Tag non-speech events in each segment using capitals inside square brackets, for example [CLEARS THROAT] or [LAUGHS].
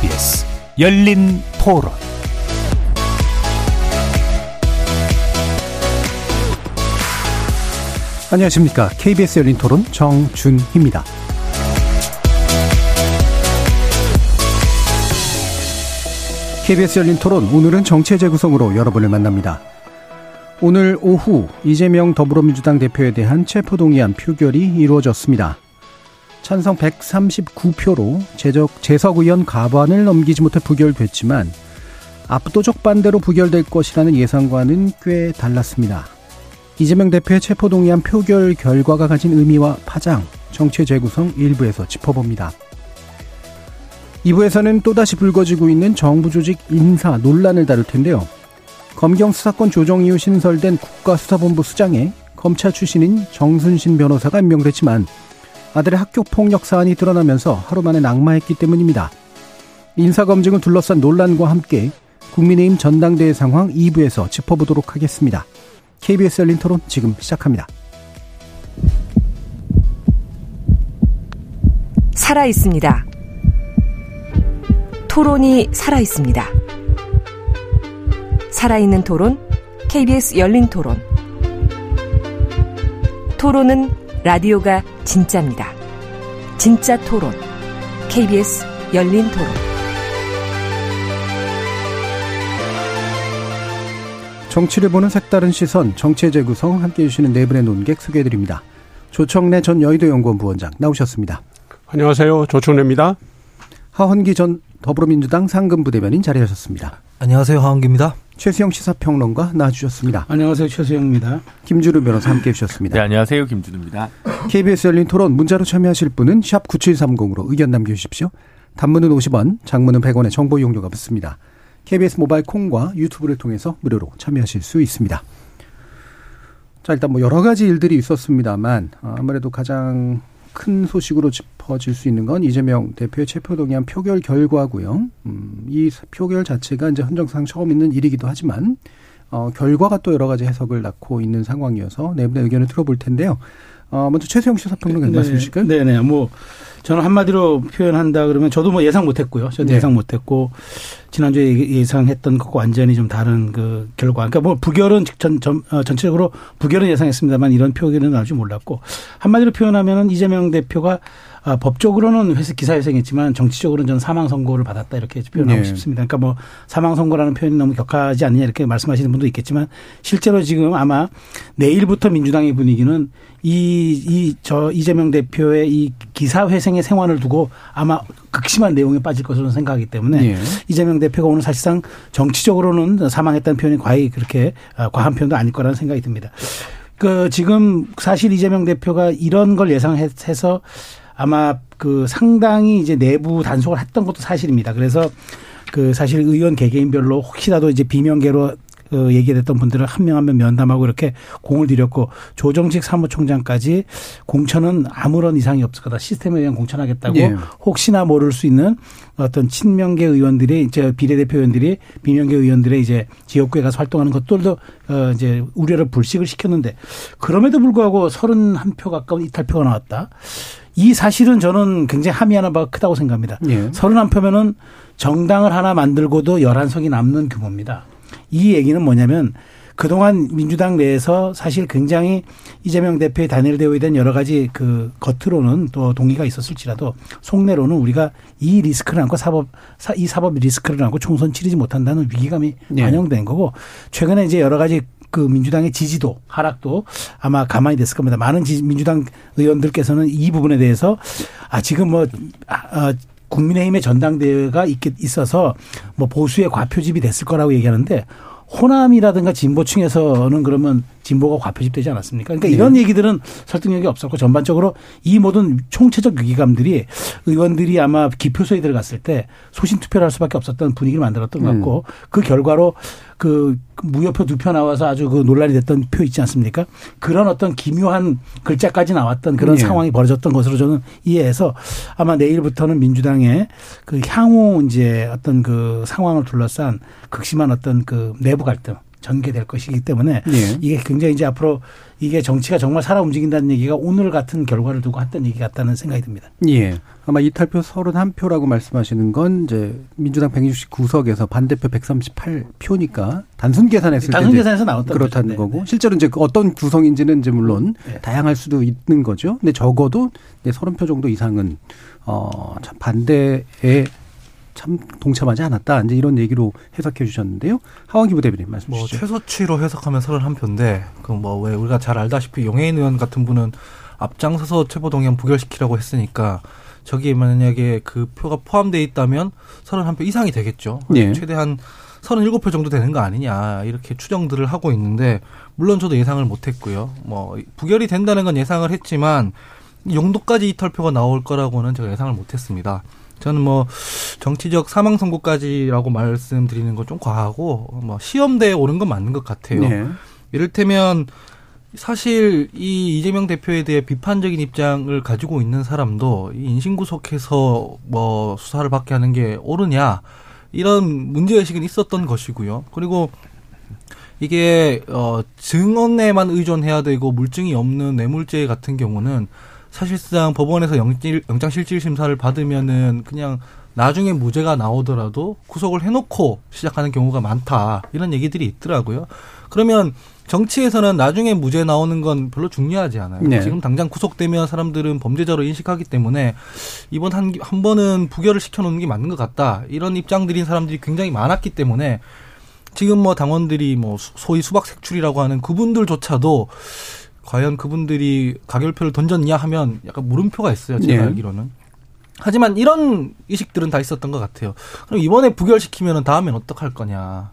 KBS 열린 토론 안녕하십니까. KBS 열린 토론 정준희입니다. KBS 열린 토론 오늘은 정체 재구성으로 여러분을 만납니다. 오늘 오후 이재명 더불어민주당 대표에 대한 체포동의안 표결이 이루어졌습니다. 찬성 139표로 재적, 재석 의원 가반을 넘기지 못해 부결됐지만 압도적 반대로 부결될 것이라는 예상과는 꽤 달랐습니다. 이재명 대표의 체포동의안 표결 결과가 가진 의미와 파장, 정치 재구성 일부에서 짚어봅니다. 2부에서는 또다시 불거지고 있는 정부 조직 인사 논란을 다룰 텐데요. 검경 수사권 조정 이후 신설된 국가수사본부 수장에 검찰 출신인 정순신 변호사가 임명됐지만 아들의 학교 폭력 사안이 드러나면서 하루 만에 낙마했기 때문입니다. 인사검증을 둘러싼 논란과 함께 국민의힘 전당대회 상황 2부에서 짚어보도록 하겠습니다. KBS 열린 토론 지금 시작합니다. 살아 있습니다. 토론이 살아 있습니다. 살아있는 토론, KBS 열린 토론. 토론은 라디오가 진짜입니다. 진짜 토론, KBS 열린 토론. 정치를 보는 색다른 시선, 정치의 재구성 함께 해주시는 네 분의 논객 소개해드립니다. 조청래 전 여의도 연구원 부원장 나오셨습니다. 안녕하세요. 조청래입니다. 하헌기 전 더불어민주당 상근부대변인 자리하셨습니다. 안녕하세요. 하은기입니다. 최수영 시사평론가 나와주셨습니다. 안녕하세요. 최수영입니다. 김주루 변호사 함께 해 주셨습니다. 네, 안녕하세요. 김준우입니다. KBS 열린 토론 문자로 참여하실 분은 샵 9730으로 의견 남겨주십시오. 단문은 50원, 장문은 100원의 정보 이용료가 붙습니다. KBS 모바일 콩과 유튜브를 통해서 무료로 참여하실 수 있습니다. 자, 일단 뭐 여러 가지 일들이 있었습니다만 아무래도 가장 큰 소식으로 짚어질 수 있는 건 이재명 대표의 체포동의안 표결 결과고요. 음, 이 표결 자체가 이제 헌정상 처음 있는 일이기도 하지만 어, 결과가 또 여러 가지 해석을 낳고 있는 상황이어서 네 분의 의견을 들어볼 텐데요. 어, 먼저 최수영 시사평론가 네, 말씀 주실까요? 네 네. 뭐 저는 한마디로 표현한다 그러면 저도 뭐 예상 못했고요. 저도 네. 예상 못했고 지난주에 예상했던 것과 완전히 좀 다른 그 결과. 그러니까 뭐 부결은 전, 전 어, 전체적으로 부결은 예상했습니다만 이런 표결은 나올 줄 몰랐고 한마디로 표현하면은 이재명 대표가 아, 법적으로는 회사 기사 회생했지만 정치적으로는 저는 사망 선고를 받았다 이렇게 표현하고 네. 싶습니다. 그러니까 뭐 사망 선고라는 표현이 너무 격하지 않느냐 이렇게 말씀하시는 분도 있겠지만 실제로 지금 아마 내일부터 민주당의 분위기는 이, 이, 저 이재명 대표의 이 기사 회생의 생활을 두고 아마 극심한 내용에 빠질 것으로 생각하기 때문에 네. 이재명 대표가 오늘 사실상 정치적으로는 사망했다는 표현이 과히 그렇게 아, 과한 표현도 아닐 거라는 생각이 듭니다. 그 지금 사실 이재명 대표가 이런 걸 예상해서 아마 그 상당히 이제 내부 단속을 했던 것도 사실입니다. 그래서 그 사실 의원 개개인별로 혹시라도 이제 비명계로 그 얘기됐던 분들을 한 명 한 명 면담하고 이렇게 공을 들였고 조정식 사무총장까지 공천은 아무런 이상이 없을 거다. 시스템에 의한 공천하겠다고 네. 혹시나 모를 수 있는 어떤 친명계 의원들이 이제 비례대표 의원들이 비명계 의원들의 이제 지역구에 가서 활동하는 것들도 어 이제 우려를 불식을 시켰는데 그럼에도 불구하고 31표 가까운 이탈표가 나왔다. 이 사실은 저는 굉장히 함의하는 바가 크다고 생각합니다. 예. 31표면은 정당을 하나 만들고도 11석이 남는 규모입니다. 이 얘기는 뭐냐면 그동안 민주당 내에서 사실 굉장히 이재명 대표의 단일 대우에 대한 여러 가지 그 겉으로는 또 동의가 있었을지라도 속내로는 우리가 이 리스크를 안고 사법 이 사법 리스크를 안고 총선 치르지 못한다는 위기감이 네. 반영된 거고 최근에 이제 여러 가지 그 민주당의 지지도 하락도 아마 가만히 됐을 겁니다. 많은 민주당 의원들께서는 이 부분에 대해서 아 지금 뭐 아, 국민의힘의 전당대회가 있겠 있어서 뭐 보수의 과표집이 됐을 거라고 얘기하는데 호남이라든가 진보층에서는 그러면 진보가 과표집되지 않았습니까? 그러니까 네. 이런 얘기들은 설득력이 없었고 전반적으로 이 모든 총체적 위기감들이 의원들이 아마 기표소에 들어갔을 때 소신 투표를 할 수밖에 없었던 분위기를 만들었던 것 같고 음. 그 결과로 그 무효표 두 표 나와서 아주 그 논란이 됐던 표 있지 않습니까? 그런 어떤 기묘한 글자까지 나왔던 그런 네. 상황이 벌어졌던 것으로 저는 이해해서 아마 내일부터는 민주당의 그 향후 이제 어떤 그 상황을 둘러싼 극심한 어떤 그 내부 갈등 전개될 것이기 때문에 예. 이게 굉장히 이제 앞으로 이게 정치가 정말 살아 움직인다는 얘기가 오늘 같은 결과를 두고 했던 얘기 같다는 생각이 듭니다. 예. 아마 이탈표 31표라고 말씀하시는 건 이제 민주당 169석에서 반대표 138표니까 단순 계산했을 단순 때 계산에서 나왔던 그렇다는 거죠. 네, 거고 실제로 이제 그 어떤 구성인지는 이제 물론 네. 다양할 수도 있는 거죠. 근데 적어도 이제 30표 정도 이상은 어참 반대에 참 동참하지 않았다. 이제 이런 얘기로 해석해 주셨는데요. 하원기 부대변인 말씀 뭐 주시죠. 최소치로 해석하면 31표인데 그 뭐 왜 우리가 잘 알다시피 용해인 의원 같은 분은 앞장서서 체포동의안 부결시키라고 했으니까 저기에 만약에 그 표가 포함되어 있다면 31표 이상이 되겠죠. 예. 최대한 37표 정도 되는 거 아니냐 이렇게 추정들을 하고 있는데 물론 저도 예상을 못했고요. 뭐 부결이 된다는 건 예상을 했지만 이 용도까지 이탈표가 나올 거라고는 제가 예상을 못했습니다. 저는 뭐 정치적 사망 선고까지라고 말씀드리는 건 좀 과하고 뭐 시험대에 오른 건 맞는 것 같아요. 네. 이를테면 사실 이 이재명 대표에 대해 비판적인 입장을 가지고 있는 사람도 이 인신구속해서 뭐 수사를 받게 하는 게 옳으냐 이런 문제 의식은 있었던 것이고요. 그리고 이게 어 증언에만 의존해야 되고 물증이 없는 뇌물죄 같은 경우는 사실상 법원에서 영질, 영장실질 심사를 받으면은 그냥 나중에 무죄가 나오더라도 구속을 해놓고 시작하는 경우가 많다 이런 얘기들이 있더라고요. 그러면 정치에서는 나중에 무죄 나오는 건 별로 중요하지 않아요. 네. 지금 당장 구속되면 사람들은 범죄자로 인식하기 때문에 이번 한, 한 번은 부결을 시켜놓는 게 맞는 것 같다. 이런 입장들인 사람들이 굉장히 많았기 때문에 지금 뭐 당원들이 뭐 수- 소위 수박 색출이라고 하는 그분들조차도 과연 그분들이 가결표를 던졌냐 하면 약간 물음표가 있어요. 제가 네. 알기로는. 하지만 이런 의식들은 다 있었던 것 같아요. 그럼 이번에 부결시키면은 다음엔 어떡할 거냐.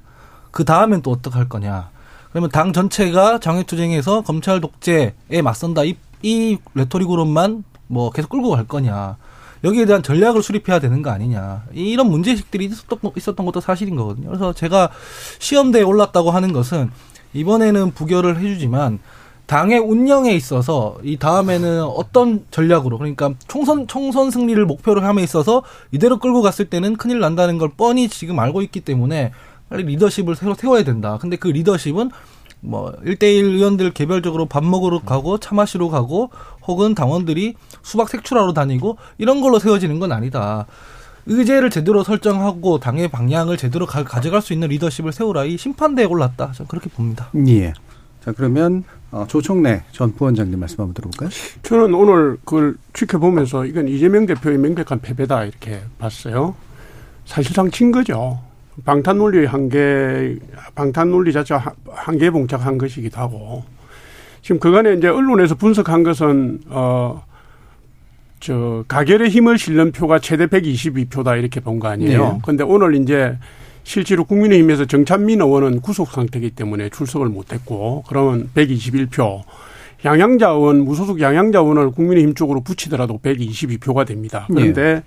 그 다음엔 또 어떡할 거냐. 그러면 당 전체가 장외투쟁에서 검찰 독재에 맞선다. 이, 이 레토릭으로만 뭐 계속 끌고 갈 거냐. 여기에 대한 전략을 수립해야 되는 거 아니냐. 이- 이런 문제의식들이 있었던 것도 사실인 거거든요. 그래서 제가 시험대에 올랐다고 하는 것은 이번에는 부결을 해주지만 당의 운영에 있어서 이 다음에는 어떤 전략으로 그러니까 총선 총선 승리를 목표로 함에 있어서 이대로 끌고 갔을 때는 큰일 난다는 걸 뻔히 지금 알고 있기 때문에 빨리 리더십을 새로 세워야 된다. 근데 그 리더십은 뭐 1대1 의원들 개별적으로 밥 먹으러 가고 차 마시러 가고 혹은 당원들이 수박 색출하러 다니고 이런 걸로 세워지는 건 아니다. 의제를 제대로 설정하고 당의 방향을 제대로 가, 가져갈 수 있는 리더십을 세우라. 이 심판대에 올랐다. 저는 그렇게 봅니다. 예. 자 그러면 어, 조총래 전 부원장님 말씀 한번 들어볼까요? 저는 오늘 그걸 지켜보면서 이건 이재명 대표의 명백한 패배다 이렇게 봤어요. 사실상 진 거죠. 방탄 논리 한계, 방탄 논리 자체가 한- 한계에 봉착한 것이기도 하고 지금 그간에 이제 언론에서 분석한 것은 어. 저 가결의 힘을 실는 표가 최대 122표다 이렇게 본 거 아니에요. 네. 그런데 오늘 이제 실제로 국민의힘에서 정찬민 의원은 구속 상태이기 때문에 출석을 못했고 그러면 121표 양양자 의원 무소속 양양자 의원을 국민의힘 쪽으로 붙이더라도 122표가 됩니다. 그런데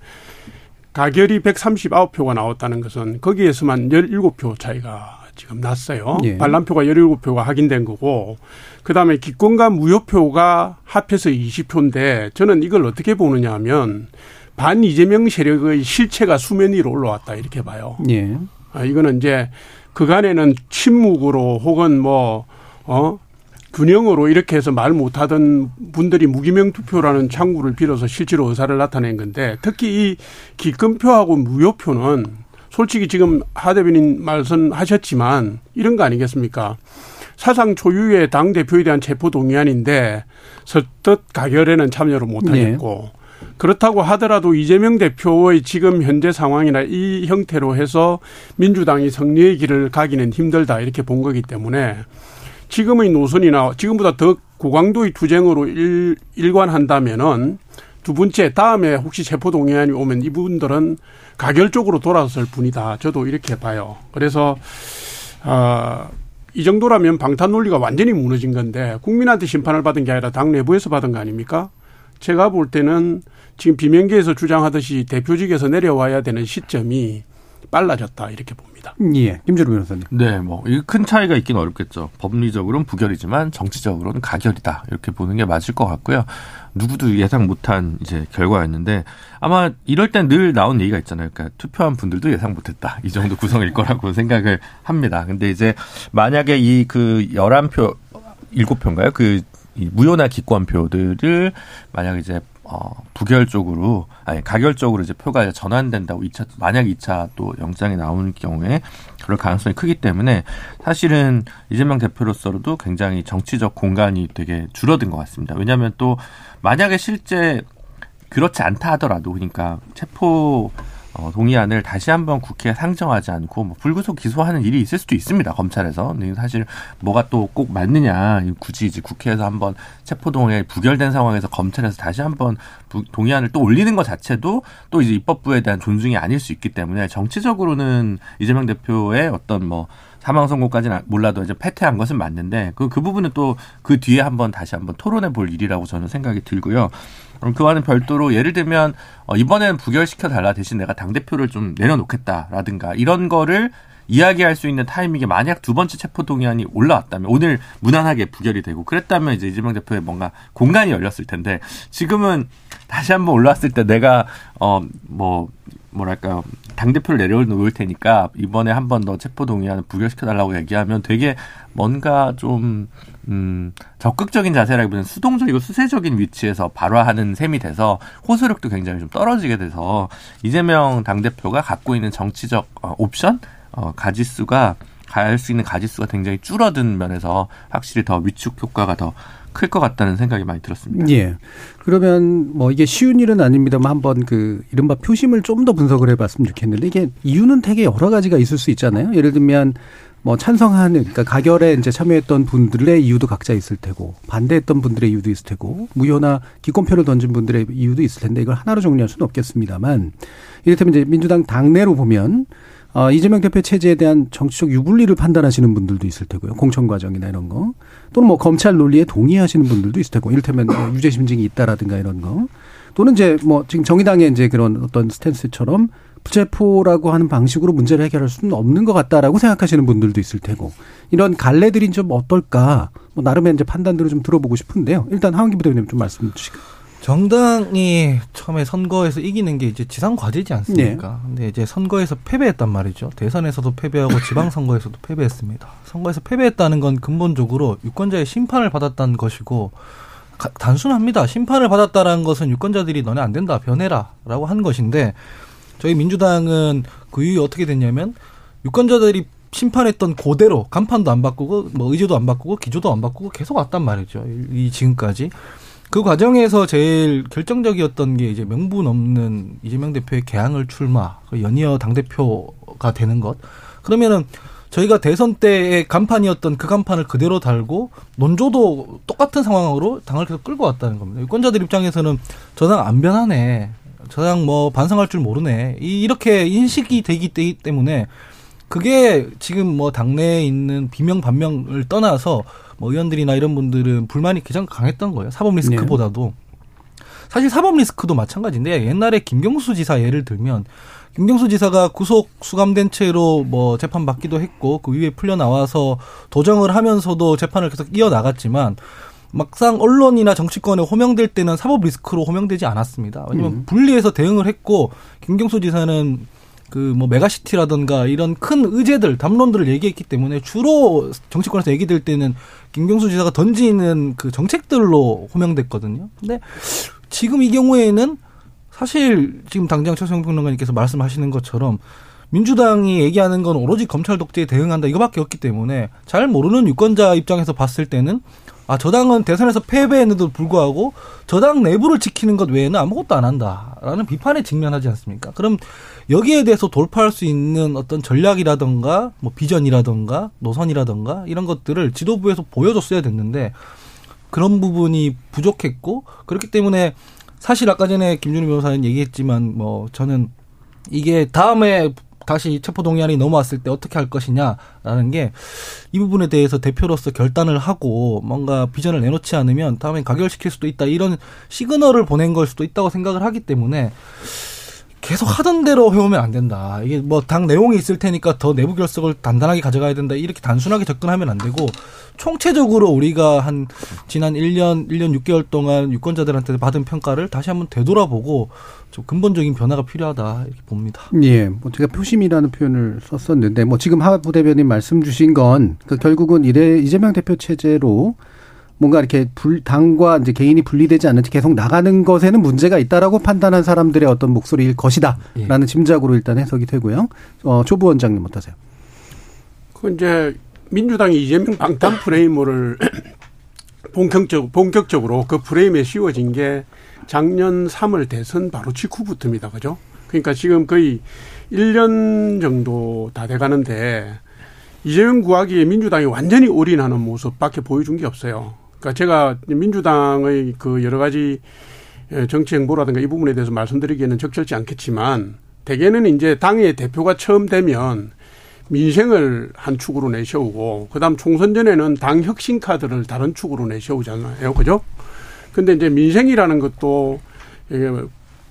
가결이 139표가 나왔다는 것은 거기에서만 17표 차이가 지금 났어요. 예. 반란표가 17표가 확인된 거고 그 다음에 기권과 무효표가 합해서 20표인데 저는 이걸 어떻게 보느냐 하면 반 이재명 세력의 실체가 수면 위로 올라왔다 이렇게 봐요. 예. 아, 이거는 이제 그간에는 침묵으로 혹은 뭐, 어, 균형으로 이렇게 해서 말 못하던 분들이 무기명 투표라는 창구를 빌어서 실제로 의사를 나타낸 건데 특히 이 기권표하고 무효표는 솔직히 지금 하 대변인 말씀하셨지만 이런 거 아니겠습니까? 사상 초유의 당 대표에 대한 체포 동의안인데 서뜻 가결에는 참여를 못하겠고 그렇다고 하더라도 이재명 대표의 지금 현재 상황이나 이 형태로 해서 민주당이 승리의 길을 가기는 힘들다 이렇게 본 거기 때문에 지금의 노선이나 지금보다 더 고강도의 투쟁으로 일, 일관한다면은 두 번째 다음에 혹시 체포 동의안이 오면 이분들은 가결적으로 돌아설 뿐이다. 저도 이렇게 봐요. 그래서 아, 이 정도라면 방탄 논리가 완전히 무너진 건데 국민한테 심판을 받은 게 아니라 당 내부에서 받은 거 아닙니까? 제가 볼 때는 지금 비명계에서 주장하듯이 대표직에서 내려와야 되는 시점이 빨라졌다 이렇게 봅니다. 예, 김주루 변호사님. 네, 뭐 이 큰 차이가 있긴 어렵겠죠. 법리적으로는 부결이지만 정치적으로는 가결이다 이렇게 보는 게 맞을 것 같고요. 누구도 예상 못한 이제 결과였는데 아마 이럴 땐 늘 나온 얘기가 있잖아요. 그러니까 투표한 분들도 예상 못했다 이 정도 구성일 거라고 [LAUGHS] 생각을 합니다. 근데 이제 만약에 이 그 열한 표 일곱 표인가요? 그 무효나 기권표들을 만약 이제 어, 부결 쪽으로, 아니, 가결 쪽으로 이제 표가 전환된다고 2차, 만약 2차 또 영장이 나오는 경우에 그럴 가능성이 크기 때문에 사실은 이재명 대표로서도 굉장히 정치적 공간이 되게 줄어든 것 같습니다. 왜냐하면 또 만약에 실제 그렇지 않다 하더라도 그러니까 체포 어, 동의안을 다시 한번 국회에 상정하지 않고 뭐 불구속 기소하는 일이 있을 수도 있습니다 검찰에서. 근데 사실 뭐가 또 꼭 맞느냐 굳이 이제 국회에서 한번 체포 동의안이 부결된 상황에서 검찰에서 다시 한번 동의안을 또 올리는 것 자체도 또 이제 입법부에 대한 존중이 아닐 수 있기 때문에 정치적으로는 이재명 대표의 어떤 뭐 사망 선고까지는 몰라도 이제 패퇴한 것은 맞는데 그, 그 부분은 또 그 뒤에 한번 다시 한번 토론해 볼 일이라고 저는 생각이 들고요. 그와는 별도로 예를 들면 어, 이번에는 부결시켜 달라 대신 내가 당 대표를 좀 내려놓겠다라든가 이런 거를 이야기할 수 있는 타이밍에 만약 두 번째 체포 동의안이 올라왔다면 오늘 무난하게 부결이 되고 그랬다면 이제 이재명 대표의 뭔가 공간이 열렸을 텐데 지금은 다시 한번 올라왔을 때 내가 어뭐 뭐랄까요 당 대표를 내려놓을 테니까 이번에 한 번 더 체포 동의안을 부결시켜 달라고 얘기하면 되게 뭔가 좀 음, 적극적인 자세라기보다는 수동적이고 수세적인 위치에서 발화하는 셈이 돼서 호소력도 굉장히 좀 떨어지게 돼서 이재명 당 대표가 갖고 있는 정치적 어, 옵션, 어, 가지수가 갈 수 있는 가지수가 굉장히 줄어든 면에서 확실히 더 위축 효과가 더 클 것 같다는 생각이 많이 들었습니다. 예. 그러면 뭐 이게 쉬운 일은 아닙니다만 한번 그 이른바 표심을 좀 더 분석을 해봤으면 좋겠는데 이게 이유는 되게 여러 가지가 있을 수 있잖아요. 예를 들면 뭐 찬성하는 그러니까 가결에 이제 참여했던 분들의 이유도 각자 있을 테고 반대했던 분들의 이유도 있을 테고 무효나 기권표를 던진 분들의 이유도 있을 텐데 이걸 하나로 정리할 수는 없겠습니다만 이를테면 이제 민주당 당내로 보면 어, 이재명 대표 체제에 대한 정치적 유불리를 판단하시는 분들도 있을 테고요. 공천 과정이나 이런 거. 또는 뭐 검찰 논리에 동의하시는 분들도 있을 테고. 이를테면 뭐 유죄 심증이 있다라든가 이런 거. 또는 이제 뭐 지금 정의당의 이제 그런 어떤 스탠스처럼 부재포라고 하는 방식으로 문제를 해결할 수는 없는 것 같다라고 생각하시는 분들도 있을 테고 이런 갈래들이 좀 어떨까 뭐 나름의 이제 판단들을 좀 들어보고 싶은데요. 일단 하원기 부대표님 좀 말씀 주시고. 정당이 처음에 선거에서 이기는 게 이제 지상 과제지 않습니까? 네. 근데 이제 선거에서 패배했단 말이죠. 대선에서도 패배하고 [LAUGHS] 지방 선거에서도 패배했습니다. 선거에서 패배했다는 건 근본적으로 유권자의 심판을 받았다는 것이고 단순합니다. 심판을 받았다라는 것은 유권자들이 너네 안 된다, 변해라라고 한 것인데 저희 민주당은 그 이후 어떻게 됐냐면 유권자들이 심판했던 고대로 간판도 안 바꾸고 뭐 의제도 안 바꾸고 기조도 안 바꾸고 계속 왔단 말이죠. 이 지금까지. 그 과정에서 제일 결정적이었던 게 이제 명분 없는 이재명 대표의 개항을 출마, 그 연이어 당대표가 되는 것. 그러면은 저희가 대선 때의 간판이었던 그 간판을 그대로 달고 논조도 똑같은 상황으로 당을 계속 끌고 왔다는 겁니다. 유권자들 입장에서는 저당 안 변하네. 저당 뭐 반성할 줄 모르네. 이렇게 인식이 되기 때문에 그게 지금 뭐 당내에 있는 비명 반명을 떠나서 뭐 의원들이나 이런 분들은 불만이 가장 강했던 거예요. 사법 리스크보다도. 네. 사실 사법 리스크도 마찬가지인데 옛날에 김경수 지사 예를 들면 김경수 지사가 구속 수감된 채로 뭐 재판 받기도 했고 그 이후에 풀려 나와서 도정을 하면서도 재판을 계속 이어 나갔지만 막상 언론이나 정치권에 호명될 때는 사법 리스크로 호명되지 않았습니다. 왜냐면 음. 분리해서 대응을 했고 김경수 지사는 그 뭐 메가시티라든가 이런 큰 의제들 담론들을 얘기했기 때문에 주로 정치권에서 얘기될 때는 김경수 지사가 던지는 그 정책들로 호명됐거든요. 근데 지금 이 경우에는 사실 지금 당장 최성 평론가님께서 말씀하시는 것처럼 민주당이 얘기하는 건 오로지 검찰 독재에 대응한다 이거밖에 없기 때문에 잘 모르는 유권자 입장에서 봤을 때는 아, 저 당은 대선에서 패배했는데도 불구하고 저 당 내부를 지키는 것 외에는 아무것도 안 한다라는 비판에 직면하지 않습니까? 그럼 여기에 대해서 돌파할 수 있는 어떤 전략이라던가 뭐 비전이라던가 노선이라던가 이런 것들을 지도부에서 보여줬어야 됐는데 그런 부분이 부족했고 그렇기 때문에 사실 아까 전에 김준희 변호사는 얘기했지만 뭐 저는 이게 다음에 다시 체포동의안이 넘어왔을 때 어떻게 할 것이냐라는 게 이 부분에 대해서 대표로서 결단을 하고 뭔가 비전을 내놓지 않으면 다음엔 가결시킬 수도 있다 이런 시그널을 보낸 걸 수도 있다고 생각을 하기 때문에 계속 하던 대로 해오면 안 된다. 이게 뭐 당 내용이 있을 테니까 더 내부 결석을 단단하게 가져가야 된다. 이렇게 단순하게 접근하면 안 되고 총체적으로 우리가 한 지난 1년, 1년 6개월 동안 유권자들한테 받은 평가를 다시 한번 되돌아보고 좀 근본적인 변화가 필요하다 이렇게 봅니다. 예, 뭐 제가 표심이라는 표현을 썼었는데 뭐 지금 하 부 대변인 말씀 주신 건 그 결국은 이래 이재명 대표 체제로 뭔가 이렇게 불, 당과 이제 개인이 분리되지 않는 채 계속 나가는 것에는 문제가 있다라고 판단한 사람들의 어떤 목소리일 것이다라는 예. 짐작으로 일단 해석이 되고요. 어, 조부 원장님 어떠세요? 그 이제 민주당이 이재명 방탄 프레임을 [CLEARS THROAT] 본격적 본격적으로 그 프레임에 씌워진 게 작년 3월 대선 바로 직후부터입니다. 그죠? 그러니까 지금 거의 1년 정도 다 돼 가는데 이재명 구하기에 민주당이 완전히 올인하는 모습밖에 보여준 게 없어요. 그러니까 제가 민주당의 그 여러 가지 정치 행보라든가 이 부분에 대해서 말씀드리기에는 적절치 않겠지만 대개는 이제 당의 대표가 처음 되면 민생을 한 축으로 내세우고 그다음 총선 전에는 당 혁신 카드를 다른 축으로 내세우잖아요. 그죠? 근데 이제 민생이라는 것도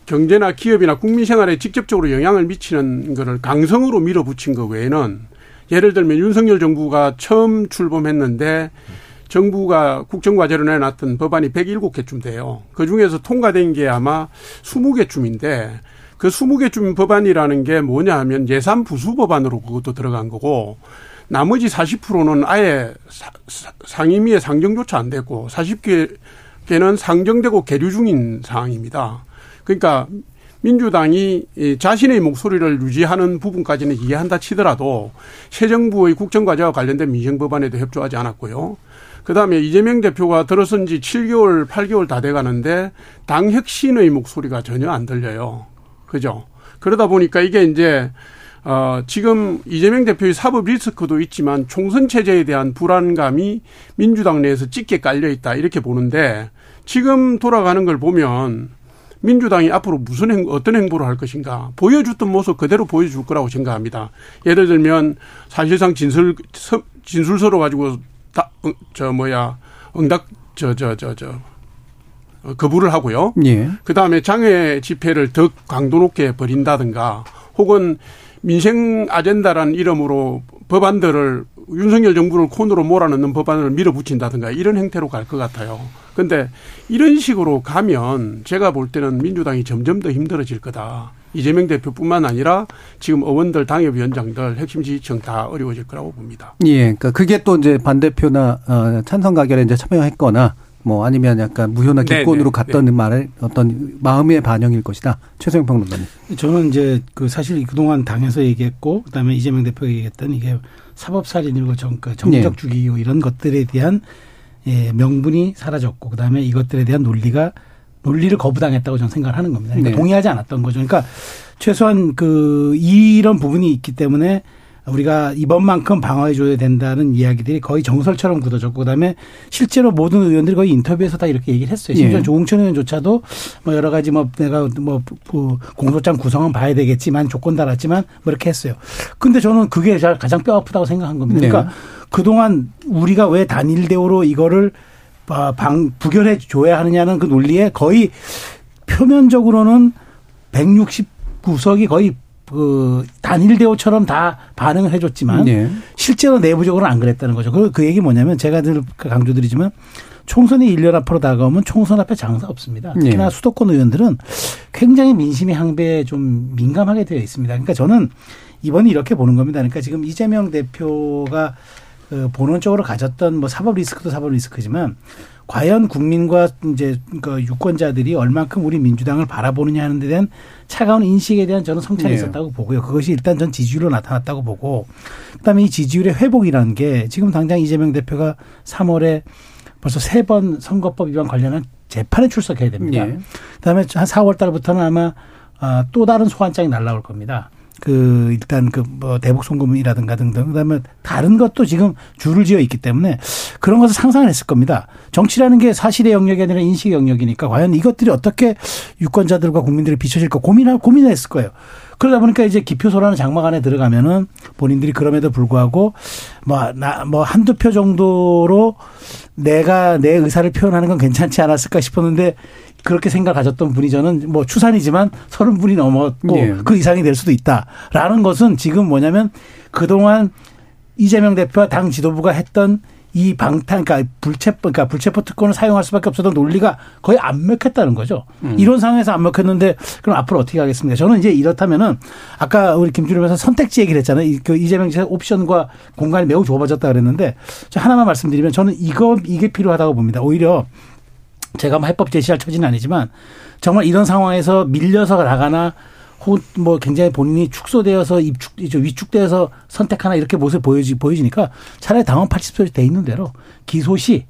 경제나 기업이나 국민 생활에 직접적으로 영향을 미치는 거를 강성으로 밀어붙인 것 외에는 예를 들면 윤석열 정부가 처음 출범했는데 정부가 국정과제로 내놨던 법안이 107개쯤 돼요. 그 중에서 통과된 게 아마 20개쯤인데 그 20개쯤 법안이라는 게 뭐냐 하면 예산 부수 법안으로 그것도 들어간 거고 나머지 40%는 아예 상임위에 상정조차 안 됐고 40개는 상정되고 계류 중인 상황입니다. 그러니까 민주당이 자신의 목소리를 유지하는 부분까지는 이해한다 치더라도 새 정부의 국정과제와 관련된 민생법안에도 협조하지 않았고요. 그다음에 이재명 대표가 들어선 지 7개월, 8개월 다 돼 가는데 당 혁신의 목소리가 전혀 안 들려요. 그죠? 그러다 보니까 이게 이제 어, 지금 이재명 대표의 사법 리스크도 있지만 총선 체제에 대한 불안감이 민주당 내에서 짙게 깔려 있다. 이렇게 보는데 지금 돌아가는 걸 보면 민주당이 앞으로 무슨 행, 어떤 행보를 할 것인가 보여줬던 모습 그대로 보여줄 거라고 생각합니다. 예를 들면 사실상 진술 진술서로 가지고 다, 어, 저 뭐야 응답 저 저 저 저 거부를 하고요. 예. 그 다음에 장외 집회를 더 강도 높게 벌인다든가 혹은 민생 아젠다라는 이름으로 법안들을 윤석열 정부를 콘으로 몰아넣는 법안을 밀어붙인다든가 이런 행태로 갈 것 같아요. 근데 이런 식으로 가면 제가 볼 때는 민주당이 점점 더 힘들어질 거다. 이재명 대표뿐만 아니라 지금 의원들 당협위원장들 핵심 지지층 다 어려워질 거라고 봅니다. 예, 그러니까 그게 또 이제 반대표나 어, 찬성 가결에 이제 참여했거나 뭐 아니면 약간 무효나 네, 기권으로 네, 갔던 네. 말의 어떤 마음의 반영일 것이다. 최소영 평론가님. 저는 이제 그 사실 그동안 당에서 얘기했고 그다음에 이재명 대표가 얘기했던 이게 사법살인이고 정, 그 정적 네. 이런 것들에 대한 예, 명분이 사라졌고 그다음에 이것들에 대한 논리가 논리를 거부당했다고 저는 생각을 하는 겁니다. 그러니까 네. 동의하지 않았던 거죠. 그러니까 최소한 그 이런 부분이 있기 때문에 우리가 이번만큼 방어해 줘야 된다는 이야기들이 거의 정설처럼 굳어졌고 그다음에 실제로 모든 의원들이 거의 인터뷰에서 다 이렇게 얘기를 했어요. 심지어 예. 조홍천 의원조차도 뭐 여러 가지 뭐 내가 뭐 공소장 구성은 봐야 되겠지만 조건 달았지만 뭐 이렇게 했어요. 근데 저는 그게 가장 뼈 아프다고 생각한 겁니다. 그러니까 네. 그동안 우리가 왜 단일 대우로 이거를 아, 방 부결해 줘야 하느냐는 그 논리에 거의 표면적으로는 169석이 거의 그 단일 대우처럼 다 반응을 해줬지만 네. 실제로 내부적으로는 안 그랬다는 거죠. 그, 그 얘기 뭐냐면 제가 늘 강조드리지만 총선이 1년 앞으로 다가오면 총선 앞에 장사 없습니다. 특히나 네. 수도권 의원들은 굉장히 민심의 항배에 좀 민감하게 되어 있습니다. 그러니까 저는 이번에 이렇게 보는 겁니다. 그러니까 지금 이재명 대표가 그 본원적으로 가졌던 뭐 사법 리스크도 사법 리스크지만 과연 국민과 이제 그 유권자들이 얼만큼 우리 민주당을 바라보느냐 하는 데 대한 차가운 인식에 대한 저는 성찰이 네. 있었다고 보고요. 그것이 일단 전 지지율로 나타났다고 보고 그다음에 이 지지율의 회복이라는 게 지금 당장 이재명 대표가 3월에 벌써 세 번 선거법 위반 관련한 재판에 출석해야 됩니다. 네. 그다음에 한 4월 달부터는 아마 아, 또 다른 소환장이 날라올 겁니다. 그 일단 그 뭐 대북 송금이라든가 등등 그다음에 다른 것도 지금 줄을 지어 있기 때문에 그런 것을 상상을 했을 겁니다. 정치라는 게 사실의 영역이 아니라 인식의 영역이니까 과연 이것들이 어떻게 유권자들과 국민들이 비춰질까 고민할 고민을 했을 거예요. 그러다 보니까 이제 기표소라는 장막 안에 들어가면은 본인들이 그럼에도 불구하고 뭐, 나, 뭐 한두 표 정도로 내가 내 의사를 표현하는 건 괜찮지 않았을까 싶었는데 그렇게 생각 가졌던 분이 저는 뭐 추산이지만 서른 분이 넘었고 예. 그 이상이 될 수도 있다라는 것은 지금 뭐냐면 그동안 이재명 대표와 당 지도부가 했던 이 방탄, 그러니까 불체포, 그러니까 불체포 특권을 사용할 수밖에 없었던 논리가 거의 안 먹혔다는 거죠. 이런 상황에서 안 먹혔는데 그럼 앞으로 어떻게 하겠습니까? 저는 이제 이렇다면은 아까 우리 김준호 변호사 선택지 얘기를 했잖아요. 이- 그 이재명 지사 옵션과 공간이 매우 좁아졌다 그랬는데 저 하나만 말씀드리면 저는 이거 이게 필요하다고 봅니다. 오히려 제가 뭐 해법 제시할 처지는 아니지만 정말 이런 상황에서 밀려서 나가나 혹은 뭐 굉장히 본인이 축소되어서 입축 위축되어서 선택하나 이렇게 모습 보여지 보여지니까 차라리 당원 80표 돼 있는 대로 기소 시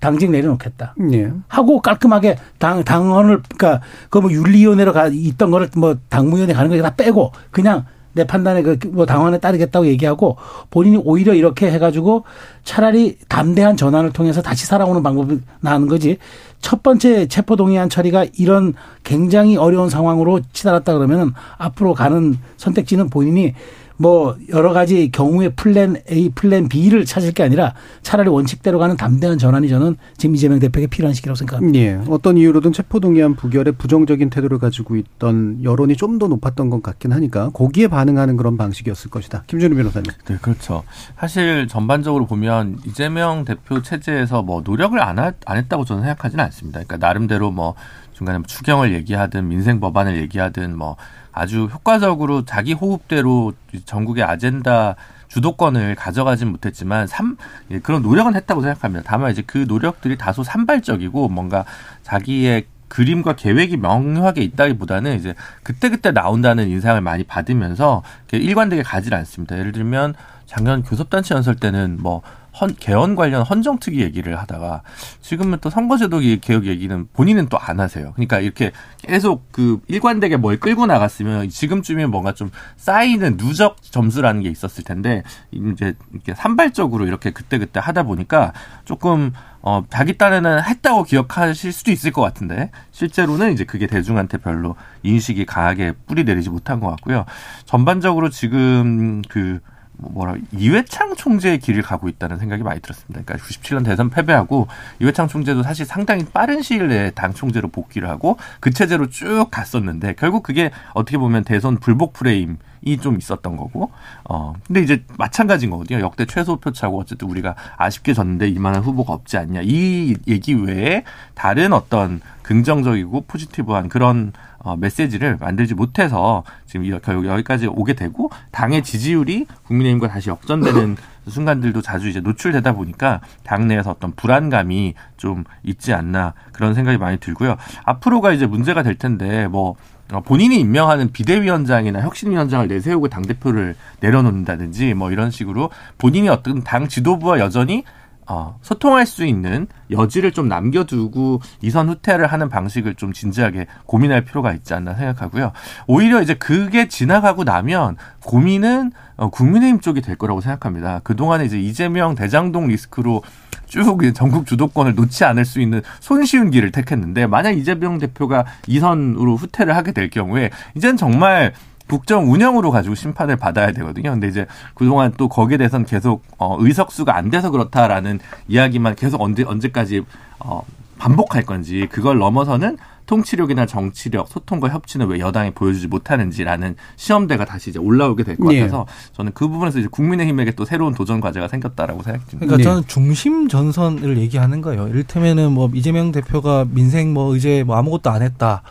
당직 내려놓겠다. 예. 하고 깔끔하게 당 당원을 그러니까 그 뭐 윤리위원회로 가 있던 거를 뭐 당무위원회 가는 거 다 빼고 그냥 내 판단에 그 뭐 당원에 따르겠다고 얘기하고 본인이 오히려 이렇게 해가지고 차라리 담대한 전환을 통해서 다시 살아오는 방법이 나는 거지. 첫 번째 체포 동의안 처리가 이런 굉장히 어려운 상황으로 치달았다 그러면은 앞으로 가는 선택지는 본인이 뭐 여러 가지 경우의 플랜 A, 플랜 B를 찾을 게 아니라 차라리 원칙대로 가는 담대한 전환이 저는 지금 이재명 대표에게 필요한 시기라고 생각합니다. 예. 어떤 이유로든 체포동의안 부결에 부정적인 태도를 가지고 있던 여론이 좀 더 높았던 것 같긴 하니까 거기에 반응하는 그런 방식이었을 것이다. 김준우 변호사님. 네, 그렇죠. 사실 전반적으로 보면 이재명 대표 체제에서 뭐 노력을 안, 하, 안 했다고 저는 생각하지는 않습니다. 그러니까 나름대로 뭐 중간에 뭐 추경을 얘기하든 민생 법안을 얘기하든 뭐 아주 효과적으로 자기 호흡대로 전국의 아젠다 주도권을 가져가진 못했지만 삼 예, 그런 노력은 했다고 생각합니다. 다만 이제 그 노력들이 다소 산발적이고 뭔가 자기의 그림과 계획이 명확하게 있다기보다는 이제 그때그때 나온다는 인상을 많이 받으면서 일관되게 가지 않습니다. 예를 들면 작년 교섭단체 연설 때는 뭐 헌, 개헌 관련 헌정특위 얘기를 하다가 지금은 또 선거제도 개혁 얘기는 본인은 또 안 하세요. 그러니까 이렇게 계속 그 일관되게 뭘 끌고 나갔으면 지금쯤이면 뭔가 좀 쌓이는 누적 점수라는 게 있었을 텐데 이제 이렇게 산발적으로 이렇게 그때그때 하다 보니까 조금 어, 자기 딴에는 했다고 기억하실 수도 있을 것 같은데, 실제로는 이제 그게 대중한테 별로 인식이 강하게 뿌리 내리지 못한 것 같고요. 전반적으로 지금 그, 뭐라, 이회창 총재의 길을 가고 있다는 생각이 많이 들었습니다. 그러니까 97년 대선 패배하고 이회창 총재도 사실 상당히 빠른 시일 내에 당 총재로 복귀를 하고 그 체제로 쭉 갔었는데 결국 그게 어떻게 보면 대선 불복 프레임 이좀 있었던 거고, 어, 근데 이제 마찬가지인 거거든요. 역대 최소 표차고 어쨌든 우리가 아쉽게 졌는데 이만한 후보가 없지 않냐. 이 얘기 외에 다른 어떤 긍정적이고 포지티브한 그런 어, 메시지를 만들지 못해서 지금 이- 결국 여기까지 오게 되고 당의 지지율이 국민의힘과 다시 역전되는 [LAUGHS] 순간들도 자주 이제 노출되다 보니까 당내에서 어떤 불안감이 좀 있지 않나 그런 생각이 많이 들고요. 앞으로가 이제 문제가 될 텐데 뭐 어, 본인이 임명하는 비대위원장이나 혁신위원장을 내세우고 당대표를 내려놓는다든지 뭐 이런 식으로 본인이 어떤 당 지도부와 여전히 어, 소통할 수 있는 여지를 좀 남겨두고 이선 후퇴를 하는 방식을 좀 진지하게 고민할 필요가 있지 않나 생각하고요. 오히려 이제 그게 지나가고 나면 고민은 어, 국민의힘 쪽이 될 거라고 생각합니다. 그동안에 이제 이재명 대장동 리스크로 쭉 전국 주도권을 놓지 않을 수 있는 손쉬운 길을 택했는데 만약 이재명 대표가 이선으로 후퇴를 하게 될 경우에 이제는 정말 국정 운영으로 가지고 심판을 받아야 되거든요. 근데 이제 그동안 또 거기에 대해서는 계속 어, 의석수가 안 돼서 그렇다라는 이야기만 계속 언제 언제까지 어, 반복할 건지 그걸 넘어서는 통치력이나 정치력, 소통과 협치는 왜 여당이 보여주지 못하는지라는 시험대가 다시 이제 올라오게 될것 예. 같아서 저는 그 부분에서 이제 국민의힘에게 또 새로운 도전 과제가 생겼다라고 생각됩니다. 그러니까 네. 저는 중심 전선을 얘기하는 거예요. 이를테면은 뭐 이재명 대표가 민생 뭐 의제 뭐 아무것도 안 했다.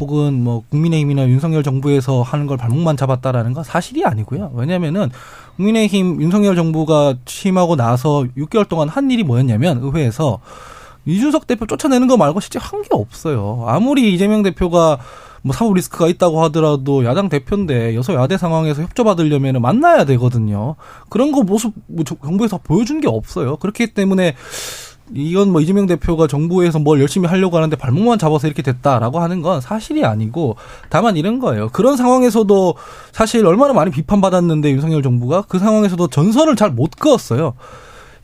혹은 뭐 국민의힘이나 윤석열 정부에서 하는 걸 발목만 잡았다라는 건 사실이 아니고요. 왜냐면은 국민의힘 윤석열 정부가 취임하고 나서 6개월 동안 한 일이 뭐였냐면 의회에서 이준석 대표 쫓아내는 거 말고 실제 한 게 없어요. 아무리 이재명 대표가 뭐 사법 리스크가 있다고 하더라도 야당 대표인데 여서 야대 상황에서 협조받으려면 만나야 되거든요. 그런 거 모습 뭐 저- 정부에서 보여준 게 없어요. 그렇기 때문에 이건 뭐 이재명 대표가 정부에서 뭘 열심히 하려고 하는데 발목만 잡아서 이렇게 됐다라고 하는 건 사실이 아니고 다만 이런 거예요. 그런 상황에서도 사실 얼마나 많이 비판받았는데 윤석열 정부가 그 상황에서도 전선을 잘 못 그었어요.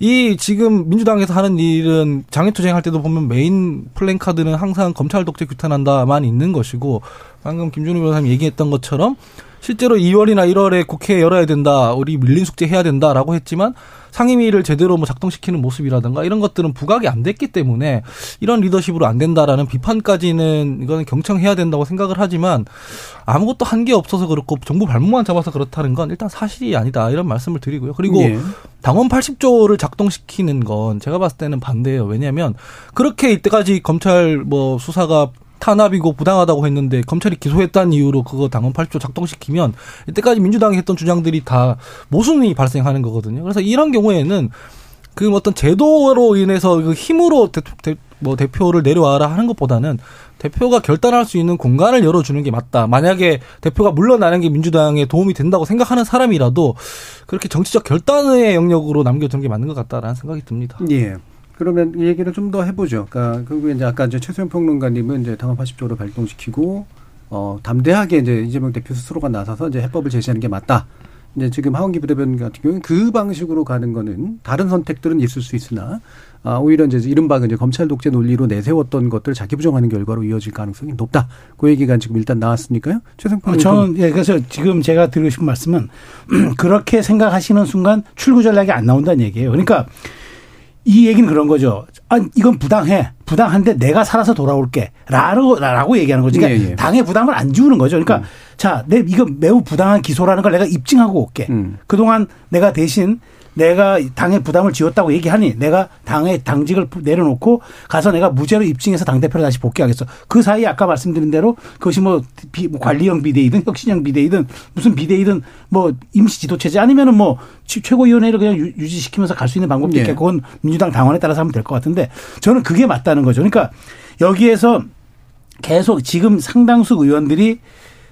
이 지금 민주당에서 하는 일은 장애투쟁 할 때도 보면 메인 플랜카드는 항상 검찰 독재 규탄한다만 있는 것이고 방금 김준우 변호사님 얘기했던 것처럼 실제로 2월이나 1월에 국회 열어야 된다, 우리 밀린 숙제 해야 된다라고 했지만 상임위를 제대로 뭐 작동시키는 모습이라든가 이런 것들은 부각이 안 됐기 때문에 이런 리더십으로 안 된다라는 비판까지는 이거는 경청해야 된다고 생각을 하지만 아무것도 한 게 없어서 그렇고 정부 발목만 잡아서 그렇다는 건 일단 사실이 아니다 이런 말씀을 드리고요. 그리고 예. 당원 80조를 작동시키는 건 제가 봤을 때는 반대예요. 왜냐하면 그렇게 이때까지 검찰 뭐 수사가 탄압이고 부당하다고 했는데 검찰이 기소했다는 이유로 그거 당원 8조 작동시키면 이때까지 민주당이 했던 주장들이 다 모순이 발생하는 거거든요. 그래서 이런 경우에는 그 어떤 제도로 인해서 그 힘으로 대, 대, 뭐 대표를 내려와라 하는 것보다는 대표가 결단할 수 있는 공간을 열어주는 게 맞다. 만약에 대표가 물러나는 게 민주당에 도움이 된다고 생각하는 사람이라도 그렇게 정치적 결단의 영역으로 남겨두는 게 맞는 것 같다라는 생각이 듭니다. 예. 그러면 이 얘기를 좀 더 해보죠. 그러니까 결국에 이제 아까 이제 최소영 평론가님은 이제 당헌 80조를 발동시키고 어 담대하게 이제 이재명 대표 스스로가 나서서 이제 해법을 제시하는 게 맞다. 이제 지금 하원기 부대변인 같은 경우는 그 방식으로 가는 거는 다른 선택들은 있을 수 있으나 아 오히려 이제 이른바 이제 검찰 독재 논리로 내세웠던 것들 자기 부정하는 결과로 이어질 가능성이 높다. 그 얘기가 지금 일단 나왔으니까요. 최소영 어, 평론가 저는 예, 그래서 지금 제가 드리고 싶은 말씀은 [CLEARS THROAT] 그렇게 생각하시는 순간 출구 전략이 안 나온다는 얘기예요. 그러니까 이 얘기는 그런 거죠. 아, 이건 부당해. 부당한데 내가 살아서 돌아올게. 라고, 라고 얘기하는 거죠. 그러니까 예, 예. 당의 부담을 안 지우는 거죠. 그러니까 자, 내 이거 매우 부당한 기소라는 걸 내가 입증하고 올게. 음. 그동안 내가 대신 내가 당의 부담을 지웠다고 얘기하니 내가 당의 당직을 내려놓고 가서 내가 무죄로 입증해서 당대표를 다시 복귀하겠어. 그 사이에 아까 말씀드린 대로 그것이 뭐, 비- 뭐 관리형 비대위든 혁신형 비대위든 무슨 비대위든 뭐 임시 지도체제 아니면은 뭐 취- 최고위원회를 그냥 유- 유지시키면서 갈 수 있는 방법도 예. 있겠고 그건 민주당 당원에 따라서 하면 될 것 같은데 저는 그게 맞다는 거죠. 그러니까 여기에서 계속 지금 상당수 의원들이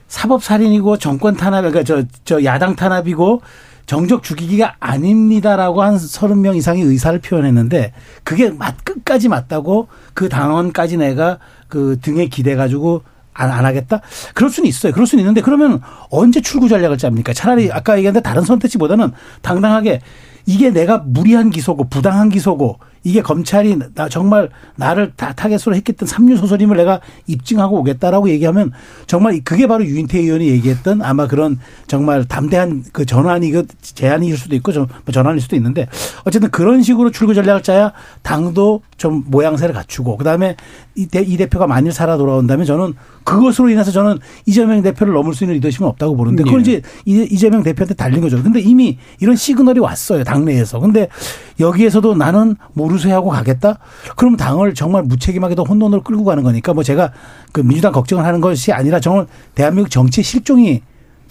사법 살인이고 정권 탄압, 그러니까 저, 저 야당 탄압이고 정적 죽이기가 아닙니다라고 한 서른 명 이상의 의사를 표현했는데 그게 맞, 끝까지 맞다고 그 당원까지 내가 그 등에 기대 가지고 안, 안 하겠다? 그럴 수는 있어요. 그럴 수는 있는데 그러면 언제 출구 전략을 짭니까? 차라리 아까 얘기했는데 다른 선택지보다는 당당하게 이게 내가 무리한 기소고 부당한 기소고 이게 검찰이 나 정말 나를 다 타겟으로 했겠던 삼류 소설임을 내가 입증하고 오겠다라고 얘기하면 정말 그게 바로 유인태 의원이 얘기했던 아마 그런 정말 담대한 그 전환이 그 제안일 수도 있고 좀 전환일 수도 있는데 어쨌든 그런 식으로 출구 전략을 짜야 당도 좀 모양새를 갖추고 그다음에 이, 대, 이 대표가 만일 살아 돌아온다면 저는 그것으로 인해서 저는 이재명 대표를 넘을 수 있는 리더십은 없다고 보는데 그건 예. 이제 이- 이재명 대표한테 달린 거죠. 근데 이미 이런 시그널이 왔어요. 당내에서. 근데 여기에서도 나는 모르 쇠하고 가겠다? 그럼 당을 정말 무책임하게도 혼돈으로 끌고 가는 거니까 뭐 제가 그 민주당 걱정을 하는 것이 아니라 정말 대한민국 정치 실종이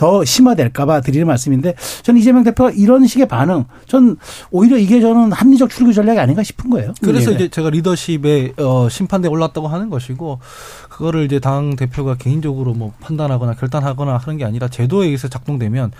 더 심화될까봐 드리는 말씀인데 저는 이재명 대표가 이런 식의 반응 전 오히려 이게 저는 합리적 출구 전략이 아닌가 싶은 거예요. 그래서 예. 이제 제가 리더십에 어, 심판대에 올랐다고 하는 것이고 그거를 이제 당 대표가 개인적으로 뭐 판단하거나 결단하거나 하는 게 아니라 제도에 의해서 작동되면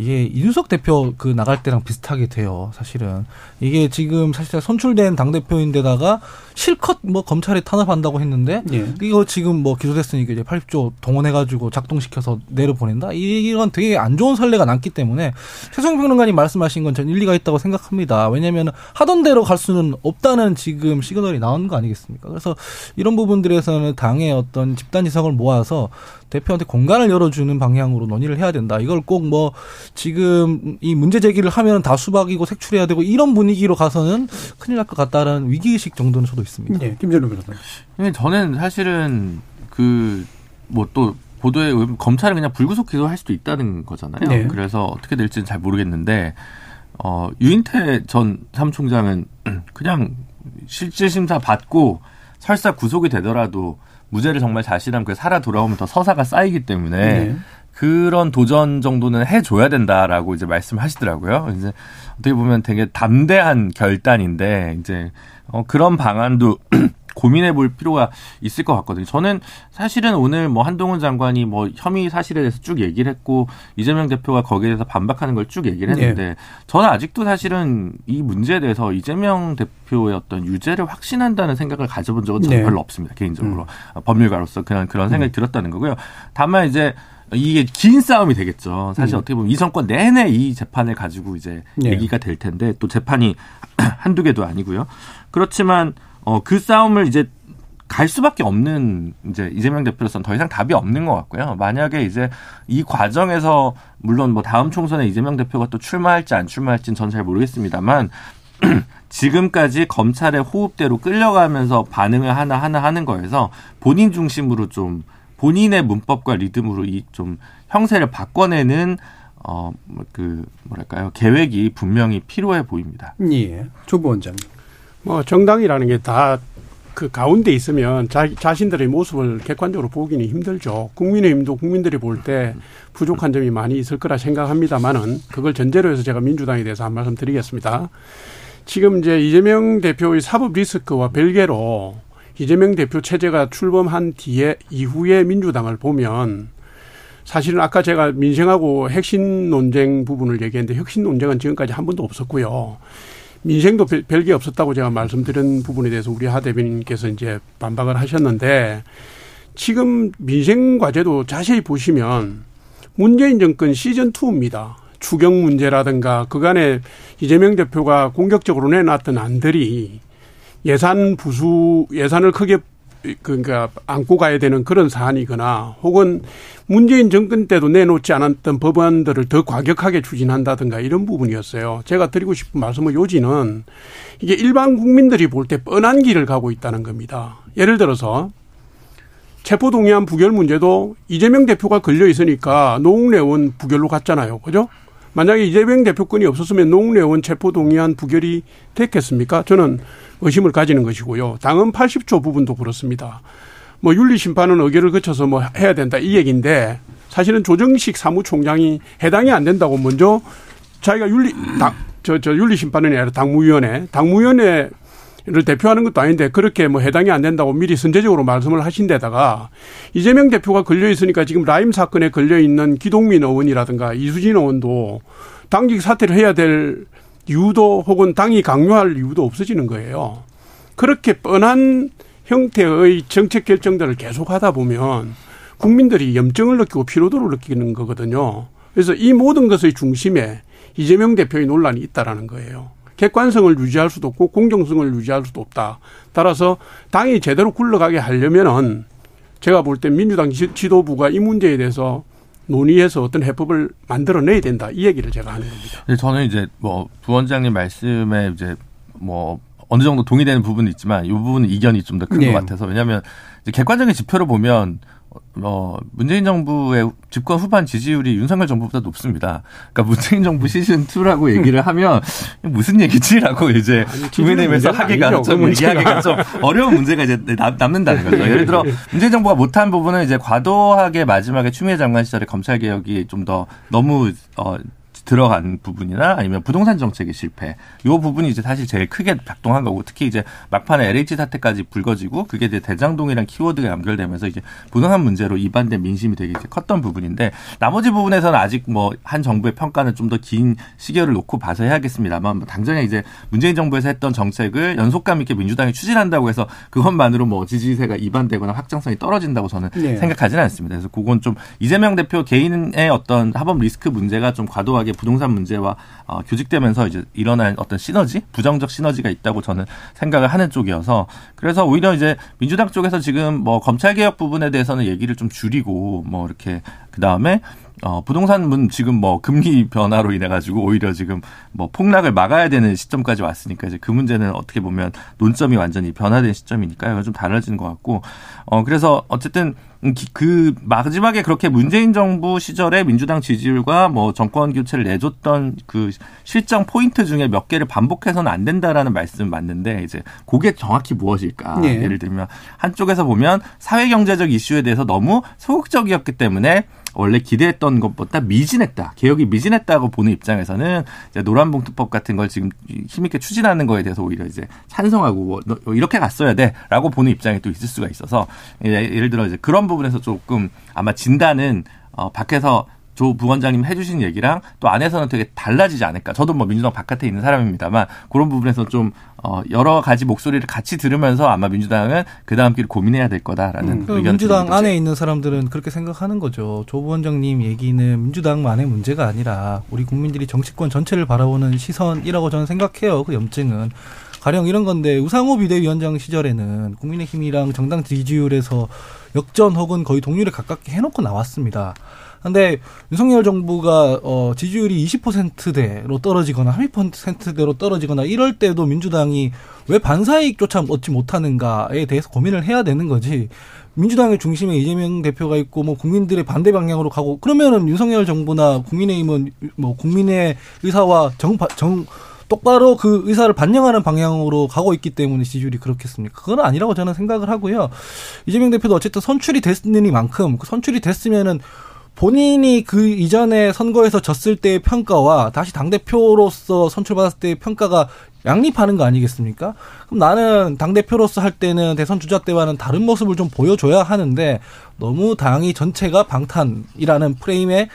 이게 이준석 대표 그 나갈 때랑 비슷하게 돼요. 사실은 이게 지금 사실 선출된 당 대표인데다가 실컷 뭐 검찰에 탄압한다고 했는데 예. 이거 지금 뭐 기소됐으니까 이제 80조 동원해가지고 작동시켜서 내려보낸다? 이런 되게 안 좋은 선례가 남기 때문에 최성 평론가님 말씀하신 건 전 일리가 있다고 생각합니다. 왜냐하면 하던 대로 갈 수는 없다는 지금 시그널이 나온 거 아니겠습니까? 그래서 이런 부분들에서는 당의 어떤 집단 지성을 모아서 대표한테 공간을 열어주는 방향으로 논의를 해야 된다. 이걸 꼭 뭐 지금 이 문제 제기를 하면 다 수박이고 색출해야 되고 이런 분위기로 가서는 큰일 날 것 같다라는 위기의식 정도는 저도 있습니다. 예, 김준호 변호사. 근데 저는 사실은 그 뭐 또 보도에 검찰은 그냥 불구속 기소할 수도 있다는 거잖아요. 네. 그래서 어떻게 될지는 잘 모르겠는데 어 유인태 전 사무총장은 [CLEARS THROAT] 그냥 실질 심사 받고 설사 구속이 되더라도 무죄를 정말 자신한 그 살아 돌아오면 더 서사가 쌓이기 때문에 네. 그런 도전 정도는 해줘야 된다라고 이제 말씀하시더라고요. 이제 어떻게 보면 되게 담대한 결단인데 이제 어, 그런 방안도 [CLEARS THROAT] 고민해 볼 필요가 있을 것 같거든요. 저는 사실은 오늘 뭐 한동훈 장관이 뭐 혐의 사실에 대해서 쭉 얘기를 했고 이재명 대표가 거기에 대해서 반박하는 걸 쭉 얘기를 했는데 저는 아직도 사실은 이 문제에 대해서 이재명 대표의 어떤 유죄를 확신한다는 생각을 가져본 적은 네. 별로 없습니다. 개인적으로 법률가로서 그냥 그런 생각이 들었다는 거고요. 다만 이제 이게 긴 싸움이 되겠죠. 사실 음. 어떻게 보면 이 정권 내내 이 재판을 가지고 이제 네. 얘기가 될 텐데 또 재판이 [CLEARS THROAT] 한두 개도 아니고요. 그렇지만 어, 그 싸움을 이제 갈 수밖에 없는 이제 이재명 대표로서는 더 이상 답이 없는 것 같고요. 만약에 이제 이 과정에서 물론 뭐 다음 총선에 이재명 대표가 또 출마할지 안 출마할지는 저는 잘 모르겠습니다만 [CLEARS THROAT] 지금까지 검찰의 호흡대로 끌려가면서 반응을 하나 하나 하는 거에서 본인 중심으로 좀 본인의 문법과 리듬으로 이 좀 형세를 바꿔내는 어 그 뭐랄까요 계획이 분명히 필요해 보입니다. 예, 조부 원장님. 뭐 정당이라는 게 다 그 가운데 있으면 자, 자신들의 모습을 객관적으로 보기는 힘들죠. 국민의힘도 국민들이 볼 때 부족한 점이 많이 있을 거라 생각합니다만은 그걸 전제로 해서 제가 민주당에 대해서 한 말씀 드리겠습니다. 지금 이제 이재명 대표의 사법 리스크와 별개로 이재명 대표 체제가 출범한 뒤에 이후에 민주당을 보면 사실은 아까 제가 민생하고 핵심 논쟁 부분을 얘기했는데 혁신 논쟁은 지금까지 한 번도 없었고요. 민생도 별게 없었다고 제가 말씀드린 부분에 대해서 우리 하 대변인께서 이제 반박을 하셨는데 지금 민생 과제도 자세히 보시면 문재인 정권 시즌 2입니다. 추경 문제라든가 그간에 이재명 대표가 공격적으로 내놨던 안들이 예산 부수 예산을 크게 그러니까 안고 가야 되는 그런 사안이거나 혹은 문재인 정권 때도 내놓지 않았던 법안들을 더 과격하게 추진한다든가 이런 부분이었어요. 제가 드리고 싶은 말씀은 요지는 이게 일반 국민들이 볼 때 뻔한 길을 가고 있다는 겁니다. 예를 들어서 체포동의안 부결 문제도 이재명 대표가 걸려 있으니까 노웅래원 부결로 갔잖아요. 그죠? 만약에 이재명 대표권이 없었으면 노웅래원 체포동의안 부결이 됐겠습니까? 저는 의심을 가지는 것이고요. 당헌 80조 부분도 그렇습니다. 뭐 윤리 심판은 의결을 거쳐서 뭐 해야 된다 이 얘기인데 사실은 조정식 사무총장이 해당이 안 된다고 먼저 자기가 윤리 당 저 저 윤리 심판은 아니라 당무위원회 당무위원회 를 대표하는 것도 아닌데 그렇게 뭐 해당이 안 된다고 미리 선제적으로 말씀을 하신 데다가 이재명 대표가 걸려 있으니까 지금 라임 사건에 걸려 있는 기동민 의원이라든가 이수진 의원도 당직 사퇴를 해야 될 이유도 혹은 당이 강요할 이유도 없어지는 거예요. 그렇게 뻔한 형태의 정책 결정들을 계속 하다 보면 국민들이 염증을 느끼고 피로도를 느끼는 거거든요. 그래서 이 모든 것의 중심에 이재명 대표의 논란이 있다라는 거예요. 객관성을 유지할 수도 없고 공정성을 유지할 수도 없다. 따라서 당이 제대로 굴러가게 하려면은 제가 볼 때 민주당 지도부가 이 문제에 대해서 논의해서 어떤 해법을 만들어내야 된다. 이 얘기를 제가 하는 겁니다. 네, 저는 이제 뭐 부원장님 말씀에 이제 뭐 어느 정도 동의되는 부분은 있지만 이 부분은 이견이 좀 더 큰것 네. 같아서 왜냐하면 객관적인 지표를 보면 어, 문재인 정부의 집권 후반 지지율이 윤석열 정부보다 높습니다. 그러니까 문재인 정부 시즌 2라고 얘기를 하면 무슨 얘기지라고 이제 국민의힘에서 하기가 좀 얘기하기가 좀 어려운 문제가 이제 남는다는 거죠. 예를 들어 문재인 정부가 못한 부분은 이제 과도하게 마지막에 추미애 장관 시절에 검찰 개혁이 좀 더 너무 어 들어간 부분이나 아니면 부동산 정책의 실패 요 부분이 이제 사실 제일 크게 작동한 거고 특히 이제 막판에 LH 사태까지 불거지고 그게 이제 대장동이란 키워드가 연결되면서 이제 부동산 문제로 이반된 민심이 되게 이제 컸던 부분인데 나머지 부분에서는 아직 뭐 한 정부의 평가는 좀 더 긴 시계를 놓고 봐서 해야겠습니다만 뭐 당장에 이제 문재인 정부에서 했던 정책을 연속감 있게 민주당이 추진한다고 해서 그것만으로 뭐 지지세가 이반되거나 확장성이 떨어진다고 저는 네. 생각하지는 않습니다. 그래서 그건 좀 이재명 대표 개인의 어떤 합법 리스크 문제가 좀 과도하게 부동산 문제와 어, 교직되면서 이제 일어난 어떤 시너지, 부정적 시너지가 있다고 저는 생각을 하는 쪽이어서 그래서 오히려 이제 민주당 쪽에서 지금 뭐 검찰 개혁 부분에 대해서는 얘기를 좀 줄이고 뭐 이렇게 그 다음에 어, 부동산은 지금 뭐 금리 변화로 인해 가지고 오히려 지금 뭐 폭락을 막아야 되는 시점까지 왔으니까 이제 그 문제는 어떻게 보면 논점이 완전히 변화된 시점이니까요. 이건 좀 달라진 것 같고 어 그래서 어쨌든 음, 그 마지막에 그렇게 문재인 정부 시절에 민주당 지지율과 뭐 정권 교체를 내줬던 그 실정 포인트 중에 몇 개를 반복해서는 안 된다라는 말씀 맞는데 이제 그게 정확히 무엇일까? 네. 예를 들면 한쪽에서 보면 사회 경제적 이슈에 대해서 너무 소극적이었기 때문에 원래 기대했던 것보다 미진했다. 개혁이 미진했다고 보는 입장에서는 노란봉투법 같은 걸 지금 힘있게 추진하는 거에 대해서 오히려 이제 찬성하고 뭐, 뭐 이렇게 갔어야 돼라고 보는 입장이 또 있을 수가 있어서 예를 들어 이제 그런 부분에서 조금 아마 진단은 어 밖에서 조 부원장님 해주신 얘기랑 또 안에서는 되게 달라지지 않을까. 저도 뭐 민주당 바깥에 있는 사람입니다만 그런 부분에서 좀 어, 여러 가지 목소리를 같이 들으면서 아마 민주당은 그 다음 길 고민해야 될 거다라는 음. 의견. 민주당 안에 있는 사람들은 그렇게 생각하는 거죠. 조 부원장님 얘기는 민주당만의 문제가 아니라 우리 국민들이 정치권 전체를 바라보는 시선이라고 저는 생각해요. 그 염증은. 가령 이런 건데 우상호 비대위원장 시절에는 국민의힘이랑 정당 지지율에서 역전 혹은 거의 동률에 가깝게 해놓고 나왔습니다. 근데 윤석열 정부가 어 지지율이 20%대로 떨어지거나 30%대로 떨어지거나 이럴 때도 민주당이 왜 반사이익조차 얻지 못하는가에 대해서 고민을 해야 되는 거지. 민주당의 중심에 이재명 대표가 있고 뭐 국민들의 반대 방향으로 가고 그러면은 윤석열 정부나 국민의힘은 뭐 국민의 의사와 정, 정 똑바로 그 의사를 반영하는 방향으로 가고 있기 때문에 지지율이 그렇겠습니까? 그건 아니라고 저는 생각을 하고요. 이재명 대표도 어쨌든 선출이 됐으니만큼 그 선출이 됐으면은 본인이 그 이전에 선거에서 졌을 때의 평가와 다시 당대표로서 선출받았을 때의 평가가 양립하는 거 아니겠습니까? 그럼 나는 당대표로서 할 때는 대선 주자 때와는 다른 모습을 좀 보여줘야 하는데 너무 당이 전체가 방탄이라는 프레임에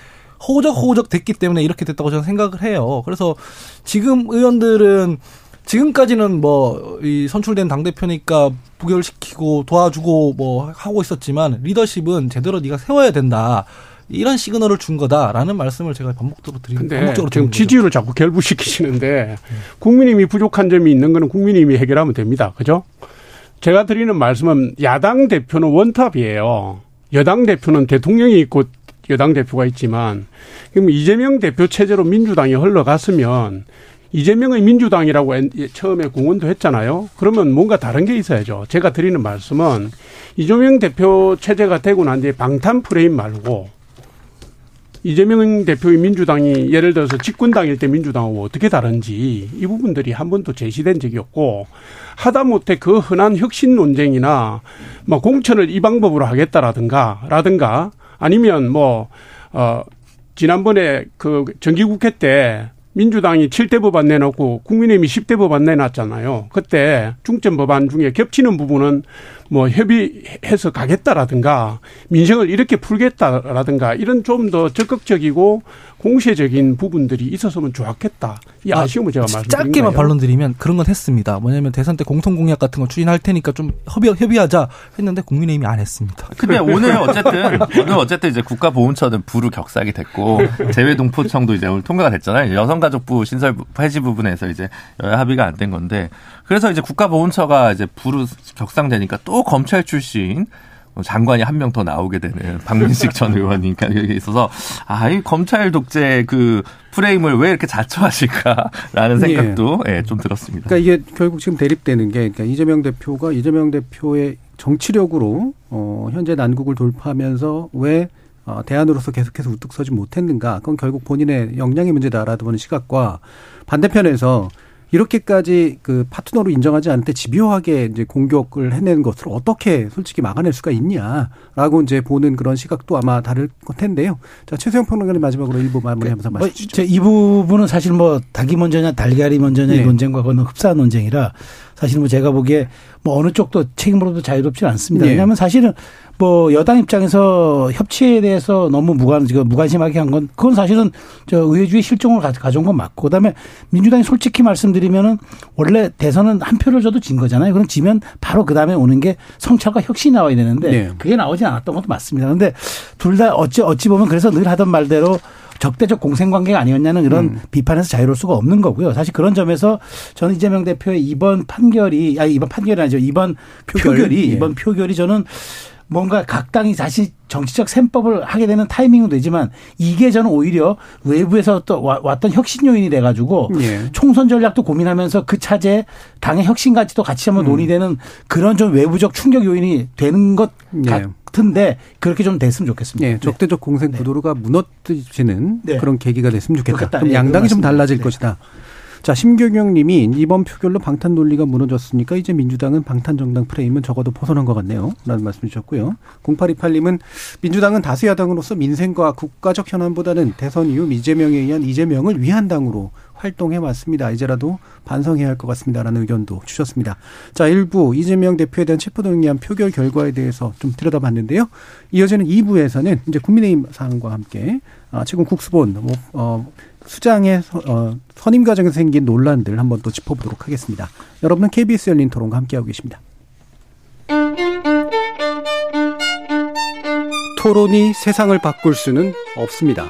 호적 호적 됐기 때문에 이렇게 됐다고 저는 생각을 해요. 그래서 지금 의원들은 지금까지는 뭐 이 선출된 당 대표니까 부결시키고 도와주고 뭐 하고 있었지만 리더십은 제대로 네가 세워야 된다. 이런 시그널을 준 거다라는 말씀을 제가 반복적으로 드리는 근데 지금 지지율을 자꾸 결부시키시는데 국민의힘이 부족한 점이 있는 거는 국민의힘이 해결하면 됩니다. 그죠? 제가 드리는 말씀은 야당 대표는 원탑이에요. 여당 대표는 대통령이 있고 여당 대표가 있지만 그럼 이재명 대표 체제로 민주당이 흘러갔으면 이재명의 민주당이라고 처음에 공언도 했잖아요. 그러면 뭔가 다른 게 있어야죠. 제가 드리는 말씀은 이재명 대표 체제가 되고 난 뒤에 방탄 프레임 말고 이재명 대표의 민주당이 예를 들어서 집권당일 때 민주당하고 어떻게 다른지 이 부분들이 한 번도 제시된 적이 없고 하다못해 그 흔한 혁신 논쟁이나 뭐 공천을 이 방법으로 하겠다라든가 라든가 아니면 뭐, 어, 지난번에 그 정기국회 때 민주당이 7대 법안 내놓고 국민의힘이 10대 법안 내놨잖아요. 그때 중점 법안 중에 겹치는 부분은 뭐 협의해서 가겠다라든가 민생을 이렇게 풀겠다라든가 이런 좀 더 적극적이고 공세적인 부분들이 있었으면 좋았겠다. 이 아, 아쉬움을 제가 말씀드린 짧게만 반론 드리면 그런 건 했습니다. 뭐냐면 대선 때 공통 공약 같은 거 추진할 테니까 좀 협의 협의하자 했는데 국민의힘이 안 했습니다. 근데 오늘 어쨌든 오늘 어쨌든 이제 국가보훈처는 부로 격삭이 됐고 재외동포청도 이제 오늘 통과가 됐잖아요. 여성가족부 신설 폐지 부분에서 이제 여야 합의가 안 된 건데 그래서 이제 국가보훈처가 이제 부로 격상되니까 또 검찰 출신 장관이 한 명 더 나오게 되는 [LAUGHS] 박민식 전 의원이니까 여기 있어서 아, 이 검찰 독재 그 프레임을 왜 이렇게 자처하실까라는 생각도 예. 예, 좀 들었습니다. 그러니까 이게 결국 지금 대립되는 게 그러니까 이재명 대표가 이재명 대표의 정치력으로 어 현재 난국을 돌파하면서 왜 어, 대안으로서 계속해서 우뚝 서지 못했는가? 그건 결국 본인의 역량의 문제다라고 보는 시각과 반대편에서 이렇게까지 그 파트너로 인정하지 않을 때 집요하게 이제 공격을 해낸 것을 어떻게 솔직히 막아낼 수가 있냐라고 이제 보는 그런 시각도 아마 다를 텐데요. 자, 최소영 평론가님 마지막으로 일부 마무리하면서 네. 말씀 이 부분은 사실 뭐 닭이 먼저냐 달걀이 먼저냐의 네. 논쟁과 그건 흡사한 논쟁이라 사실 뭐 제가 보기에 뭐 어느 쪽도 책임으로도 자유롭지 않습니다. 네. 왜냐하면 사실은 뭐 여당 입장에서 협치에 대해서 너무 무관 지금 무관심하게 한 건 그건 사실은 저 의회주의 실종을 가져온 건 맞고 그다음에 민주당이 솔직히 말씀드리면은 원래 대선은 한 표를 줘도 진 거잖아요. 그럼 지면 바로 그다음에 오는 게 성찰과 혁신이 나와야 되는데 네. 그게 나오지 않았던 것도 맞습니다. 그런데 둘 다 어찌 어찌 보면 그래서 늘 하던 말대로 적대적 공생관계가 아니었냐는 이런 음. 비판에서 자유로울 수가 없는 거고요. 사실 그런 점에서 저는 이재명 대표의 이번 판결이 아 이번 판결이 아니죠. 이번 표결. 표결이 예. 이번 표결이 저는 뭔가 각 당이 다시 정치적 셈법을 하게 되는 타이밍은 되지만 이게 저는 오히려 외부에서 또 왔던 혁신 요인이 돼가지고 예. 총선 전략도 고민하면서 그 차제 당의 혁신까지도 같이 한번 음. 논의되는 그런 좀 외부적 충격 요인이 되는 것 예. 같 은데 그렇게 좀 됐으면 좋겠습니다. 예. 적대적 공생 네. 구도가 무너지는 네. 그런 계기가 됐으면 좋겠다. 그럼 네, 양당이 좀 달라질 네. 것이다. 자, 심경영 님이 이번 표결로 방탄 논리가 무너졌으니까 이제 민주당은 방탄 정당 프레임은 적어도 벗어난 것 같네요. 라는 말씀 주셨고요. 0828 님은 민주당은 다수 야당으로서 민생과 국가적 현안보다는 대선 이후 이재명에 의한 이재명을 위한 당으로 활동해 왔습니다. 이제라도 반성해야 할 것 같습니다라는 의견도 주셨습니다. 자, 일부 이재명 대표에 대한 체포동의안 표결 결과에 대해서 좀 들여다봤는데요. 이어지는 2부에서는 이제 국민의힘 사항과 함께 아, 최근 국수본 뭐, 어, 수장의 서, 어, 선임 과정에서 생긴 논란들 한번 또 짚어보도록 하겠습니다. 여러분은 KBS 열린 토론과 함께하고 계십니다. 토론이 세상을 바꿀 수는 없습니다.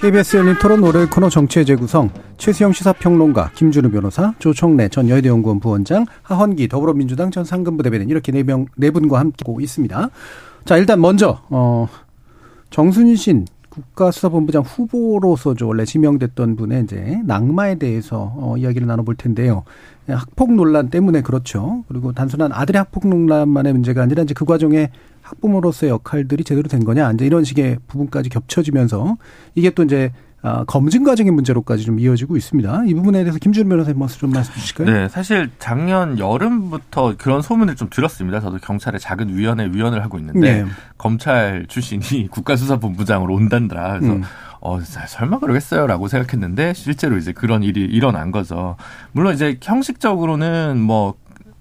KBS 열린 토론 월요일 코너 정치의 재구성 최수영 시사평론가 김준우 변호사 조청래 전 여의대 연구원 부원장 하헌기 더불어민주당 전 상근부 대변인 이렇게 네명네 분과 함께하고 있습니다. 자 일단 먼저 어 정순신 국가수사본부장 후보로서 원래 지명됐던 분의 이제 낙마에 대해서 어, 이야기를 나눠볼 텐데요. 학폭 논란 때문에 그렇죠. 그리고 단순한 아들의 학폭 논란만의 문제가 아니라 이제 그 과정에 학부모로서의 역할들이 제대로 된 거냐 이제 이런 식의 부분까지 겹쳐지면서 이게 또 이제 아, 검증 과정의 문제로까지 좀 이어지고 있습니다. 이 부분에 대해서 김준 변호사님 좀 말씀 주실까요? 네, 사실 작년 여름부터 그런 소문을 좀 들었습니다. 저도 경찰의 작은 위원회 위원을 하고 있는데 네. 검찰 출신이 [LAUGHS] 국가수사본부장으로 온단다. 그래서 음. 어, 설마 그러겠어요라고 생각했는데 실제로 이제 그런 일이 일어난 거죠. 물론 이제 형식적으로는 뭐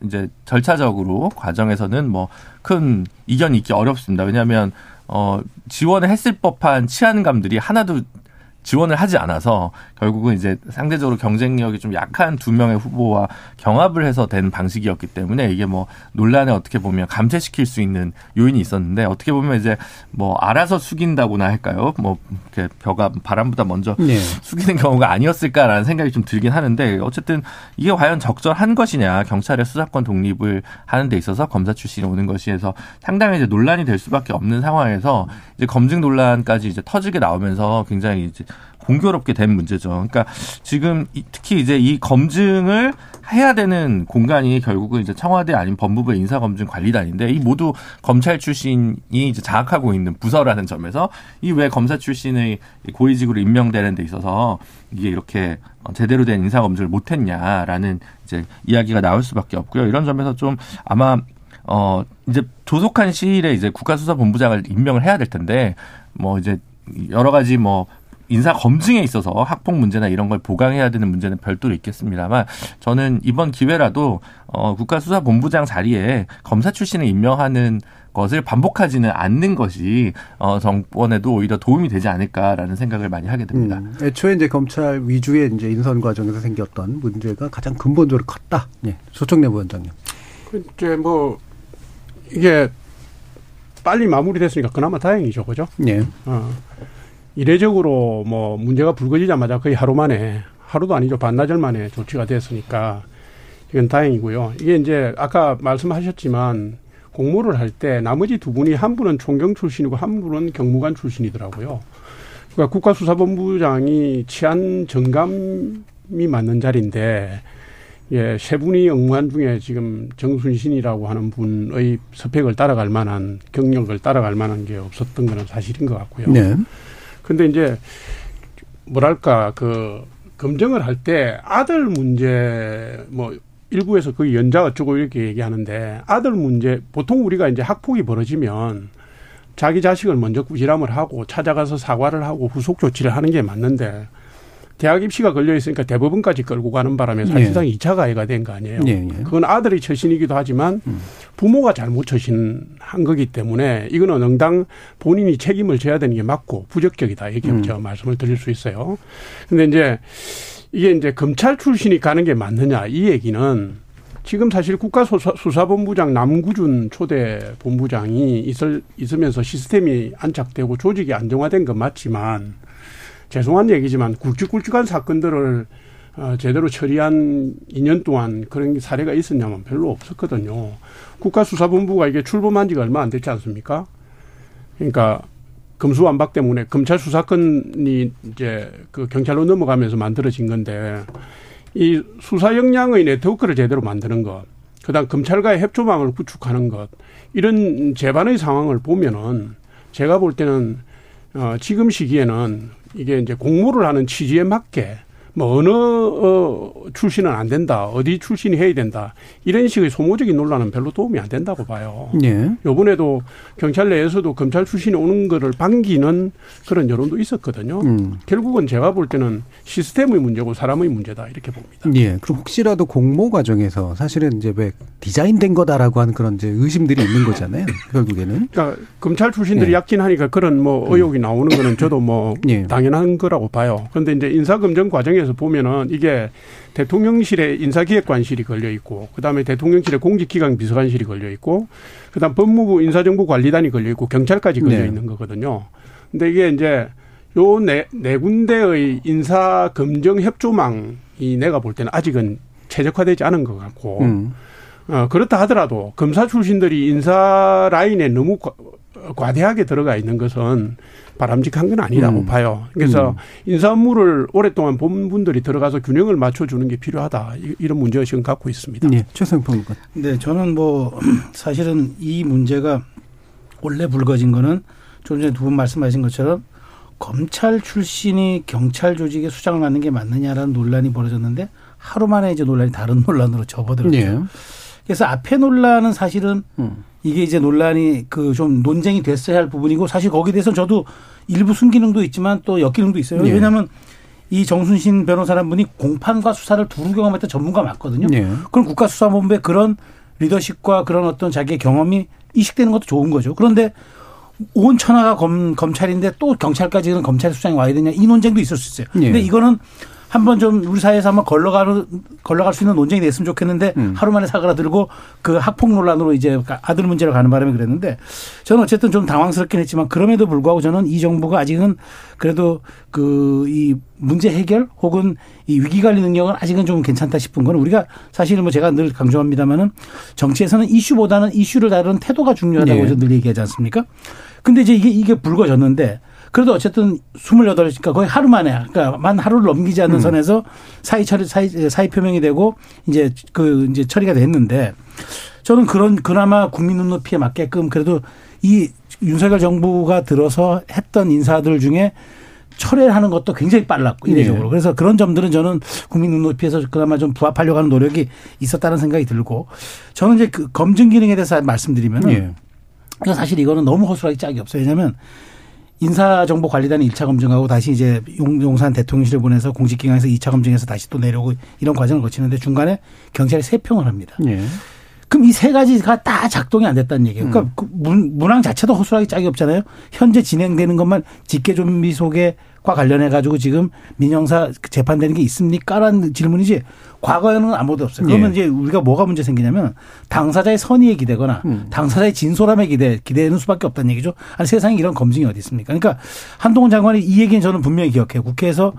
이제 절차적으로 과정에서는 뭐 큰 이견이 있기 어렵습니다. 왜냐하면 어 지원을 했을 법한 치안감들이 하나도 지원을 하지 않아서 결국은 이제 상대적으로 경쟁력이 좀 약한 두 명의 후보와 경합을 해서 된 방식이었기 때문에 이게 뭐 논란에 어떻게 보면 감퇴시킬 수 있는 요인이 있었는데 어떻게 보면 이제 뭐 알아서 숙인다고나 할까요? 뭐 이렇게 벼가 바람보다 먼저 네. 숙이는 경우가 아니었을까라는 생각이 좀 들긴 하는데 어쨌든 이게 과연 적절한 것이냐 경찰의 수사권 독립을 하는 데 있어서 검사 출신이 오는 것이 해서 상당히 이제 논란이 될 수밖에 없는 상황에서 이제 검증 논란까지 이제 터지게 나오면서 굉장히 이제 공교롭게 된 문제죠. 그러니까 지금 특히 이제 이 검증을 해야 되는 공간이 결국은 이제 청와대 아닌 법무부의 인사검증관리단인데 이 모두 검찰 출신이 이제 장악하고 있는 부서라는 점에서 이 왜 검사 출신의 고위직으로 임명되는 데 있어서 이게 이렇게 제대로 된 인사검증을 못했냐라는 이제 이야기가 나올 수밖에 없고요. 이런 점에서 좀 아마 어 이제 조속한 시일에 이제 국가수사본부장을 임명을 해야 될 텐데 뭐 이제 여러 가지 뭐 인사 검증에 있어서 학폭 문제나 이런 걸 보강해야 되는 문제는 별도로 있겠습니다만 저는 이번 기회라도 어 국가수사본부장 자리에 검사 출신을 임명하는 것을 반복하지는 않는 것이 어 정권에도 오히려 도움이 되지 않을까라는 생각을 많이 하게 됩니다. 음, 애초에 이제 검찰 위주의 이제 인선 과정에서 생겼던 문제가 가장 근본적으로 컸다. 예. 조청래 부원장님. 그 이제 뭐 이게 빨리 마무리됐으니까 그나마 다행이죠, 그죠? 예. 어. 이례적으로 뭐 문제가 불거지자마자 거의 하루 만에 하루도 아니죠 반나절 만에 조치가 됐으니까 이건 다행이고요. 이게 이제 아까 말씀하셨지만 공모를 할 때 나머지 두 분이 한 분은 총경 출신이고 한 분은 경무관 출신이더라고요. 그러니까 국가수사본부장이 치안 정감이 맞는 자리인데 예, 세 분이 업무한 중에 지금 정순신이라고 하는 분의 스펙을 따라갈 만한 경력을 따라갈 만한 게 없었던 거는 사실인 것 같고요. 네. 근데 이제 뭐랄까 그 검증을 할 때 아들 문제 뭐 일부에서 그 연자 어쩌고 이렇게 얘기하는데 아들 문제 보통 우리가 이제 학폭이 벌어지면 자기 자식을 먼저 꾸지람을 하고 찾아가서 사과를 하고 후속 조치를 하는 게 맞는데 대학 입시가 걸려 있으니까 대법원까지 끌고 가는 바람에 사실상 네. 2차 가해가 된 거 아니에요. 네, 네. 그건 아들의 처신이기도 하지만 음. 부모가 잘못 처신한 거기 때문에 이거는 응당 본인이 책임을 져야 되는 게 맞고 부적격이다. 이렇게 음. 제가 말씀을 드릴 수 있어요. 근데 이제 이게 이제 검찰 출신이 가는 게 맞느냐 이 얘기는 지금 사실 국가수사본부장 남구준 초대 본부장이 있을, 있으면서 시스템이 안착되고 조직이 안정화된 건 맞지만 죄송한 얘기지만 굵직굵직한 사건들을 어, 제대로 처리한 2년 동안 그런 사례가 있었냐면 별로 없었거든요. 국가수사본부가 이게 출범한 지가 얼마 안 됐지 않습니까? 그러니까 금수완박 때문에 검찰 수사권이 이제 그 경찰로 넘어가면서 만들어진 건데 이 수사 역량의 네트워크를 제대로 만드는 것, 그다음 검찰과의 협조망을 구축하는 것 이런 재반의 상황을 보면은 제가 볼 때는 어, 지금 시기에는 이게 이제 공모를 하는 취지에 맞게 뭐 어느 어, 출신은 안 된다, 어디 출신이 해야 된다 이런 식의 소모적인 논란은 별로 도움이 안 된다고 봐요. 예. 요번에도 경찰 내에서도 검찰 출신이 오는 거를 반기는 그런 여론도 있었거든요. 음. 결국은 제가 볼 때는 시스템의 문제고 사람의 문제다 이렇게 봅니다. 예. 그럼 혹시라도 공모 과정에서 사실은 이제 왜 디자인된 거다라고 하는 그런 이제 의심들이 있는 거잖아요. [LAUGHS] 결국에는. 그러니까 검찰 출신들이 예. 약긴 하니까 그런 뭐 의혹이 나오는 거는 저도 뭐 예. 당연한 거라고 봐요. 그런데 이제 인사 검증 과정에 서 보면은 이게 대통령실에 인사기획관실이 걸려 있고, 그 다음에 대통령실에 공직기강 비서관실이 걸려 있고, 그 다음 법무부 인사정보관리단이 걸려 있고, 경찰까지 걸려 네. 있는 거거든요. 근데 이게 이제 요 네, 네 군데의 인사검증 협조망이 내가 볼 때는 아직은 최적화되지 않은 것 같고, 음. 어, 그렇다 하더라도 검사 출신들이 인사 라인에 너무 과, 과대하게 들어가 있는 것은 바람직한 건 아니라고 음. 봐요. 그래서 음. 인사 업무를 오랫동안 본 분들이 들어가서 균형을 맞춰주는 게 필요하다. 이- 이런 문제의식은 갖고 있습니다. 예. 최성 평론가. 네, 저는 뭐 [CLEARS THROAT] 사실은 이 문제가 원래 불거진 거는 좀 전에 두 분 말씀하신 것처럼 검찰 출신이 경찰 조직에 수장을 맡는 게 맞느냐라는 논란이 벌어졌는데 하루 만에 이제 논란이 다른 논란으로 접어들었죠. 예. 그래서 앞에 논란은 사실은 음. 이게 이제 논란이 그 좀 논쟁이 됐어야 할 부분이고 사실 거기에 대해서 저도 일부 순기능도 있지만 또 역기능도 있어요. 예. 왜냐하면 이 정순신 변호사라는 분이 공판과 수사를 두루 경험했던 전문가 맞거든요. 예. 그럼 국가수사본부의 그런 리더십과 그런 어떤 자기의 경험이 이식되는 것도 좋은 거죠. 그런데 온 천하가 검, 검찰인데 또 경찰까지는 검찰 수장이 와야 되냐 이 논쟁도 있을 수 있어요. 예. 근데 이거는 한번 좀 우리 사회에서 한번 걸러가는 걸러갈 수 있는 논쟁이 됐으면 좋겠는데 음. 하루 만에 사그라들고 그 학폭 논란으로 이제 아들 문제로 가는 바람에 그랬는데 저는 어쨌든 좀 당황스럽긴 했지만 그럼에도 불구하고 저는 이 정부가 아직은 그래도 그 이 문제 해결 혹은 이 위기 관리 능력은 아직은 좀 괜찮다 싶은 거는 우리가 사실은 뭐 제가 늘 강조합니다마는 정치에서는 이슈보다는 이슈를 다루는 태도가 중요하다고 네. 저늘 얘기하지 않습니까? 근데 이제 이게 이게 불거졌는데 그래도 어쨌든 28시니까 거의 하루 만에 그러니까 만 하루를 넘기지 않는 선에서 사의 처리 사의 사의 표명이 되고 이제 그 이제 처리가 됐는데 저는 그런 그나마 국민 눈높이에 맞게끔 그래도 이 윤석열 정부가 들어서 했던 인사들 중에 철회를 하는 것도 굉장히 빨랐고 이례적으로 예. 그래서 그런 점들은 저는 국민 눈높이에서 그나마 좀 부합하려고 하는 노력이 있었다는 생각이 들고 저는 이제 그 검증 기능에 대해서 말씀드리면 예. 그러니까 사실 이거는 너무 허술하게 짝이 없어요. 왜냐하면 인사정보관리단이 1차 검증하고 다시 이제 용- 용산 대통령실을 보내서 공직기관에서 2차 검증해서 다시 또 내려오고 이런 과정을 거치는데 중간에 경찰이 세평을 합니다. 예. 그럼 이 세 가지가 다 작동이 안 됐다는 얘기예요. 그러니까 그 문, 문항 자체도 허술하게 짝이 없잖아요. 현재 진행되는 것만 직계존비 소개과 관련해 가지고 지금 민형사 재판되는 게 있습니까라는 질문이지 과거에는 아무도 없어요. 그러면 예. 이제 우리가 뭐가 문제 생기냐면 당사자의 선의에 기대거나 음. 당사자의 진솔함에 기대 기대는 수밖에 없다는 얘기죠. 아니 세상에 이런 검증이 어디 있습니까? 그러니까 한동훈 장관이 이 얘기는 저는 분명히 기억해요. 국회에서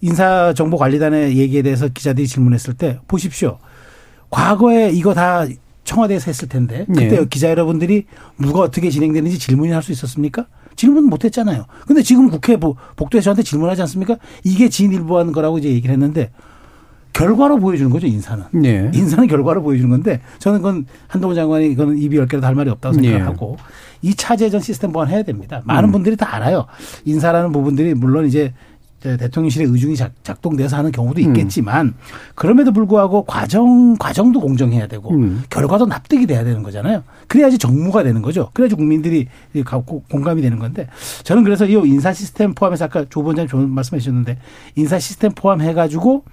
인사정보관리단의 얘기에 대해서 기자들이 질문했을 때 보십시오. 과거에 이거 다 청와대에서 했을 텐데 그때 예. 기자 여러분들이 누가 어떻게 진행되는지 질문을 할수 있었습니까? 질문 못 했잖아요. 근데 지금 국회 보- 복도에 저한테 질문하지 않습니까? 이게 진일보한 거라고 이제 얘기를 했는데 결과로 보여주는 거죠, 인사는. 예. 인사는 결과로 보여주는 건데 저는 그건 한동훈 장관이 그건 입이 열 개라도 할 말이 없다고 예. 생각하고 이 차제전 시스템 보완해야 됩니다. 많은 음. 분들이 다 알아요. 인사라는 부분들이 물론 이제 대통령실의 의중이 작, 작동돼서 하는 경우도 있겠지만 그럼에도 불구하고 과정 과정도 공정해야 되고 음. 결과도 납득이 돼야 되는 거잖아요. 그래야지 정무가 되는 거죠. 그래야지 국민들이 공감이 되는 건데 저는 그래서 이 인사 시스템 포함해서 아까 조 원장님 좋은 말씀해 주셨는데 인사 시스템 포함해 가지고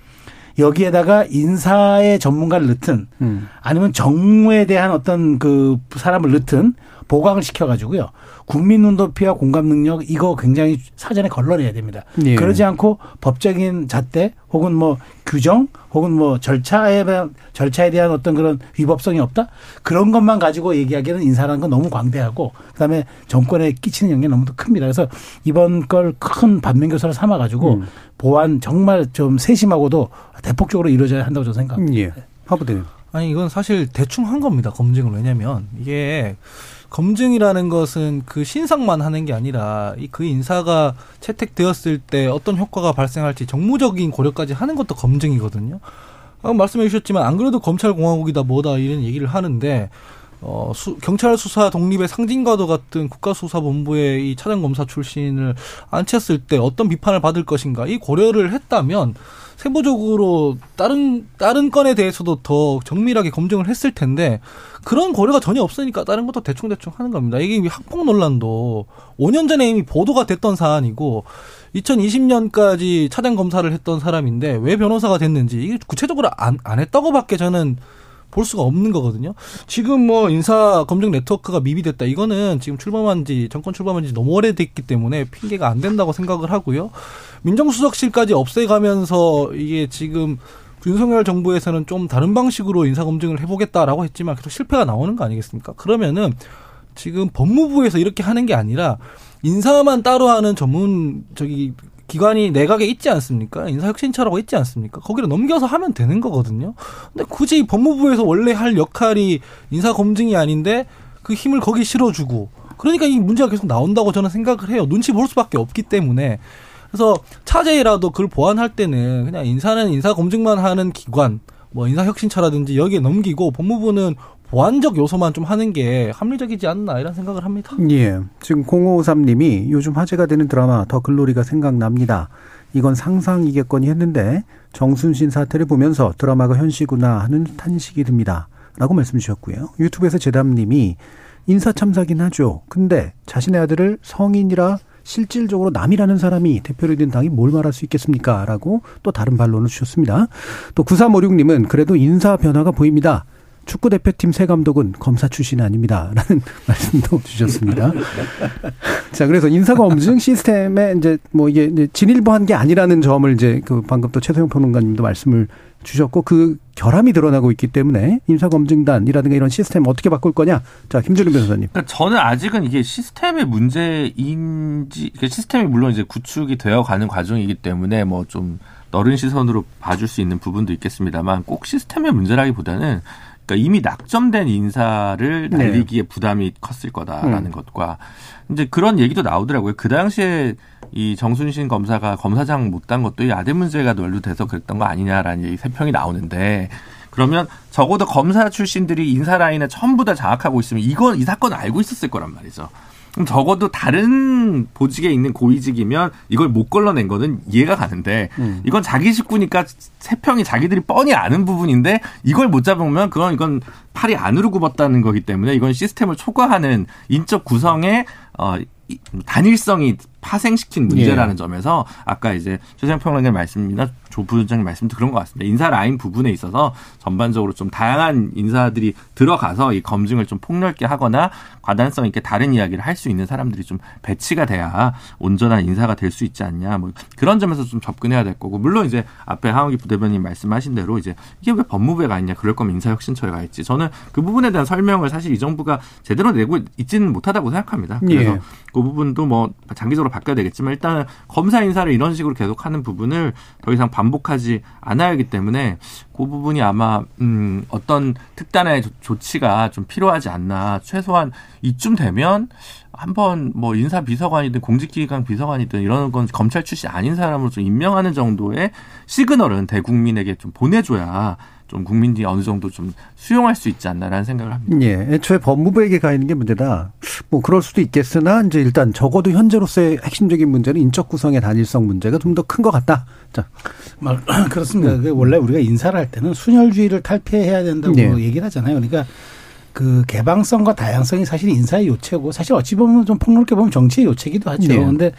여기에다가 인사의 전문가를 넣든 음. 아니면 정무에 대한 어떤 그 사람을 넣든 보강을 시켜가지고요. 국민 눈높이와 공감 능력 이거 굉장히 사전에 걸러내야 됩니다. 예. 그러지 않고 법적인 잣대 혹은 뭐 규정 혹은 뭐 절차에 대한 절차에 대한 어떤 그런 위법성이 없다 그런 것만 가지고 얘기하기에는 인사라는 건 너무 광대하고 그다음에 정권에 끼치는 영향이 너무 큽니다. 그래서 이번 걸 큰 반면 교사를 삼아 가지고 음. 보완 정말 좀 세심하고도 대폭적으로 이루어져야 한다고 저는 생각합니다. 예. 하부대님. 아니 이건 사실 대충 한 겁니다 검증을 왜냐면 이게 검증이라는 것은 그 신상만 하는 게 아니라 이 그 인사가 채택되었을 때 어떤 효과가 발생할지 정무적인 고려까지 하는 것도 검증이거든요. 아까 말씀해 주셨지만 안 그래도 검찰 공화국이다 뭐다 이런 얘기를 하는데 어, 수, 경찰 수사 독립의 상징과도 같은 국가수사본부의 이 차장검사 출신을 앉혔을 때 어떤 비판을 받을 것인가 이 고려를 했다면 세부적으로 다른 다른 건에 대해서도 더 정밀하게 검증을 했을 텐데 그런 고려가 전혀 없으니까 다른 것도 대충 대충 하는 겁니다. 이게 학폭 논란도 5년 전에 이미 보도가 됐던 사안이고 2020년까지 차장 검사를 했던 사람인데 왜 변호사가 됐는지 이게 구체적으로 안, 안 했다고밖에 저는 볼 수가 없는 거거든요. 지금 뭐 인사 검증 네트워크가 미비됐다. 이거는 지금 출범한 지 정권 출범한 지 너무 오래됐기 때문에 핑계가 안 된다고 생각을 하고요. 민정수석실까지 없애가면서 이게 지금 윤석열 정부에서는 좀 다른 방식으로 인사 검증을 해보겠다라고 했지만 계속 실패가 나오는 거 아니겠습니까? 그러면은 지금 법무부에서 이렇게 하는 게 아니라 인사만 따로 하는 전문 저기 기관이 내각에 있지 않습니까? 인사혁신처라고 있지 않습니까? 거기를 넘겨서 하면 되는 거거든요. 근데 굳이 법무부에서 원래 할 역할이 인사검증이 아닌데 그 힘을 거기 실어주고 그러니까 이 문제가 계속 나온다고 저는 생각을 해요. 눈치 볼 수밖에 없기 때문에. 그래서 차제라도 그걸 보완할 때는 그냥 인사는 인사 검증만 하는 기관, 뭐 인사혁신처라든지 여기에 넘기고 법무부는 보완적 요소만 좀 하는 게 합리적이지 않나 이런 생각을 합니다. 예. 지금 0553님이 요즘 화제가 되는 드라마 더 글로리가 생각납니다. 이건 상상이겠거니 했는데 정순신 사태를 보면서 드라마가 현시구나 하는 탄식이 듭니다. 라고 말씀 주셨고요. 유튜브에서 제담님이 인사 참사긴 하죠. 근데 자신의 아들을 성인이라 실질적으로 남이라는 사람이 대표를 든 당이 뭘 말할 수 있겠습니까? 라고 또 다른 반론을 주셨습니다. 또 9356님은 그래도 인사 변화가 보입니다. 축구 대표팀 새 감독은 검사 출신 아닙니다. [LAUGHS] 라는 말씀도 주셨습니다. [LAUGHS] 자, 그래서 인사검증 시스템에 이제 뭐 이게 진일보한 게 아니라는 점을 이제 그 방금 또 최소영 평론가님도 말씀을 주셨고 그 결함이 드러나고 있기 때문에 인사검증단이라든가 이런 시스템 어떻게 바꿀 거냐? 자, 김준일 변호사님. 그러니까 저는 아직은 이게 시스템의 문제인지, 시스템이 물론 이제 구축이 되어 가는 과정이기 때문에 뭐 좀 너른 시선으로 봐줄 수 있는 부분도 있겠습니다만 꼭 시스템의 문제라기보다는 그러니까 이미 낙점된 인사를 네. 날리기에 부담이 컸을 거다라는 음. 것과 이제 그런 얘기도 나오더라고요. 그 당시에 이 정순신 검사가 검사장 못딴 것도 이 아들 문제가 논류돼서 그랬던 거 아니냐라는 얘기 세평이 나오는데 그러면 적어도 검사 출신들이 인사 라인에 전부 다 장악하고 있으면 이건 이 사건 알고 있었을 거란 말이죠. 그럼 적어도 다른 보직에 있는 고위직이면 이걸 못 걸러낸 거는 이해가 가는데 음. 이건 자기 식구니까 세평이 자기들이 뻔히 아는 부분인데 이걸 못 잡으면 그건 이건 팔이 안으로 굽었다는 거기 때문에 이건 시스템을 초과하는 인적 구성에 어 이- 단일성이 파생시킨 문제라는 예. 점에서 아까 이제 최재형 평론가님 말씀이나 조 부장님 말씀도 그런 것 같습니다. 인사 라인 부분에 있어서 전반적으로 좀 다양한 인사들이 들어가서 이 검증을 좀 폭넓게 하거나 과단성 있게 다른 이야기를 할 수 있는 사람들이 좀 배치가 돼야 온전한 인사가 될 수 있지 않냐. 뭐 그런 점에서 좀 접근해야 될 거고 물론 이제 앞에 하원기 부대변인 말씀하신 대로 이제 이게 왜 법무부에 가 있냐. 그럴 거면 인사혁신처에 가 있지. 저는 그 부분에 대한 설명을 사실 이 정부가 제대로 내고 있지는 못하다고 생각합니다. 그래서 예. 그 부분도 뭐 장기적으로 바뀌어야 되겠지만 일단은 검사 인사를 이런 식으로 계속하는 부분을 더 이상 반복하지 않아야 하기 때문에 그 부분이 아마 음 어떤 특단의 조- 조치가 좀 필요하지 않나. 최소한 이쯤 되면 한번 뭐 인사 비서관이든 공직기관 비서관이든 이런 건 검찰 출신 아닌 사람으로 좀 임명하는 정도의 시그널은 대국민에게 좀 보내줘야 좀 국민들이 어느 정도 좀 수용할 수 있지 않나라는 생각을 합니다. 예, 애초에 법무부에게 가 있는 게 문제다. 뭐 그럴 수도 있겠으나 이제 일단 적어도 현재로서의 핵심적인 문제는 인적 구성의 단일성 문제가 좀 더 큰 것 같다. 자, 말- [CLEARS THROAT] 그렇습니다. 그 원래 우리가 인사를 할 때는 순혈주의를 탈피해야 된다고 네. 얘기를 하잖아요. 그러니까 그 개방성과 다양성이 사실 인사의 요체고 사실 어찌 보면 좀 폭넓게 보면 정치의 요체기도 하죠. 네. 그런데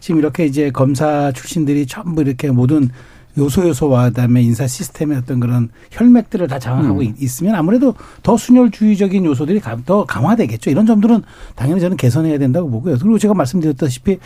지금 이렇게 이제 검사 출신들이 전부 이렇게 모든 요소 요소와 그다음에 인사 시스템의 어떤 그런 혈맥들을 다 장악하고 음. 있- 있으면 아무래도 더 순혈주의적인 요소들이 가- 더 강화되겠죠. 이런 점들은 당연히 저는 개선해야 된다고 보고요. 그리고 제가 말씀드렸다시피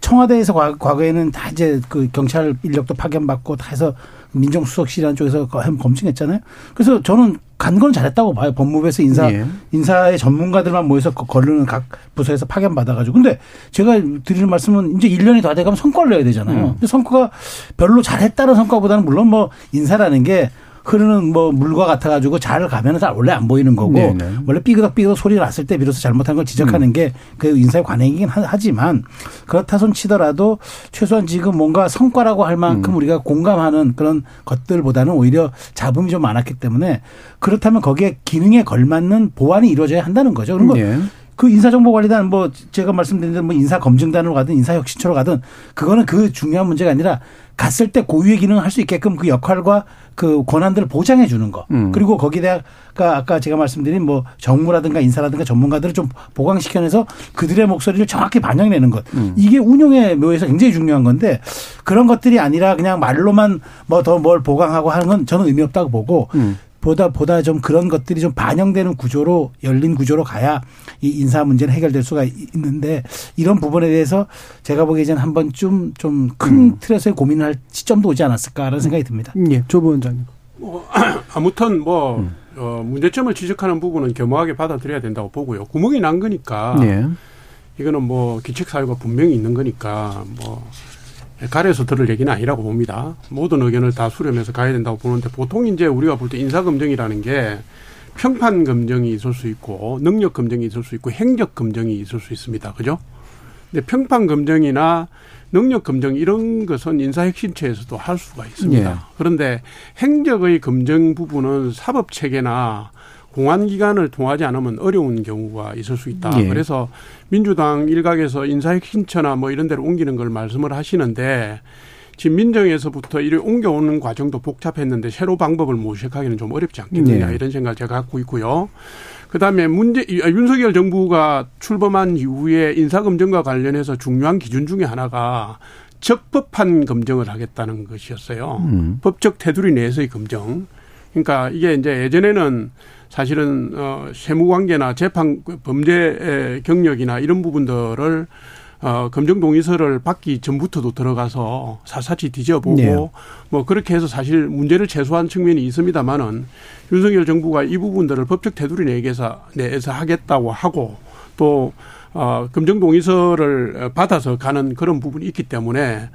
청와대에서 과- 과거에는 다 이제 그 경찰 인력도 파견받고 다 해서 민정수석실이라는 쪽에서 거- 검증했잖아요. 그래서 저는 간 건 잘했다고 봐요. 법무부에서 인사 예. 인사의 전문가들만 모여서 거- 거르는 각 부서에서 파견 받아가지고. 근데 제가 드리는 말씀은 이제 1년이 다 돼가면 성과를 내야 되잖아요. 음. 근데 성과가 별로 잘했다는 성과보다는 물론 뭐 인사라는 게 흐르는 뭐 물과 같아가지고 잘 가면은 잘 원래 안 보이는 거고 네네. 원래 삐그덕 삐그덕 소리 났을 때 비로소 잘못한 걸 지적하는 음. 게그 인사의 관행이긴 하- 하지만 그렇다 손 치더라도 최소한 지금 뭔가 성과라고 할 음. 만큼 우리가 공감하는 그런 것들보다는 오히려 잡음이 좀 많았기 때문에 그렇다면 거기에 기능에 걸맞는 보완이 이루어져야 한다는 거죠. 그런 거 예. 그 인사정보관리단 뭐 제가 말씀드린 대로 뭐 인사검증단으로 가든 인사혁신처로 가든 그거는 그 중요한 문제가 아니라 갔을 때 고유의 기능을 할 수 있게끔 그 역할과 그 권한들을 보장해 주는 거. 음. 그리고 거기다가 아까 제가 말씀드린 뭐 정무라든가 인사라든가 전문가들을 좀 보강시켜내서 그들의 목소리를 정확히 반영내는 것. 음. 이게 운용의 묘에서 굉장히 중요한 건데 그런 것들이 아니라 그냥 말로만 뭐 더 뭘 보강하고 하는 건 저는 의미 없다고 보고 음. 보다 보다 좀 그런 것들이 좀 반영되는 구조로 열린 구조로 가야 이 인사 문제는 해결될 수가 있는데 이런 부분에 대해서 제가 보기에 는 한 번쯤 좀큰 음. 틀에서의 고민을 할 시점도 오지 않았을까라는 생각이 듭니다. 예. 조 부원장님. 뭐 [CLEARS THROAT] 아무튼 뭐 음. 어, 문제점을 지적하는 부분은 겸허하게 받아들여야 된다고 보고요. 구멍이 난 거니까 예. 이거는 뭐 기책 사유가 분명히 있는 거니까 뭐 가려서 들을 얘기는 아니라고 봅니다. 모든 의견을 다 수렴해서 가야 된다고 보는데 보통 이제 우리가 볼 때 인사 검증이라는 게 평판 검증이 있을 수 있고 능력 검증이 있을 수 있고 행적 검증이 있을 수 있습니다. 그죠? 근데 평판 검증이나 능력 검증 이런 것은 인사 혁신처에서도 할 수가 있습니다. 예. 그런데 행적의 검증 부분은 사법 체계나 공안 기관을 통하지 않으면 어려운 경우가 있을 수 있다. 예. 그래서 민주당 일각에서 인사혁신처나 뭐 이런 데로 옮기는 걸 말씀을 하시는데 지금 민정에서부터 이를 옮겨오는 과정도 복잡했는데 새로 방법을 모색하기는 좀 어렵지 않겠느냐 네. 이런 생각을 제가 갖고 있고요. 그다음에 문제 이- 아, 윤석열 정부가 출범한 이후에 인사검증과 관련해서 중요한 기준 중에 하나가 적법한 검증을 하겠다는 것이었어요. 음. 법적 테두리 내에서의 검증. 그러니까 이게 이제 예전에는 사실은 어 세무 관계나 재판 그 범죄 경력이나 이런 부분들을 어 검증 동의서를 받기 전부터도 들어가서 사사치 뒤져보고 네. 뭐 그렇게 해서 사실 문제를 최소화한 측면이 있습니다만은 윤석열 정부가 이 부분들을 법적 테두리 내에서 내에서 하겠다고 하고 또 어, 검증 동의서를 받아서 가는 그런 부분이 있기 때문에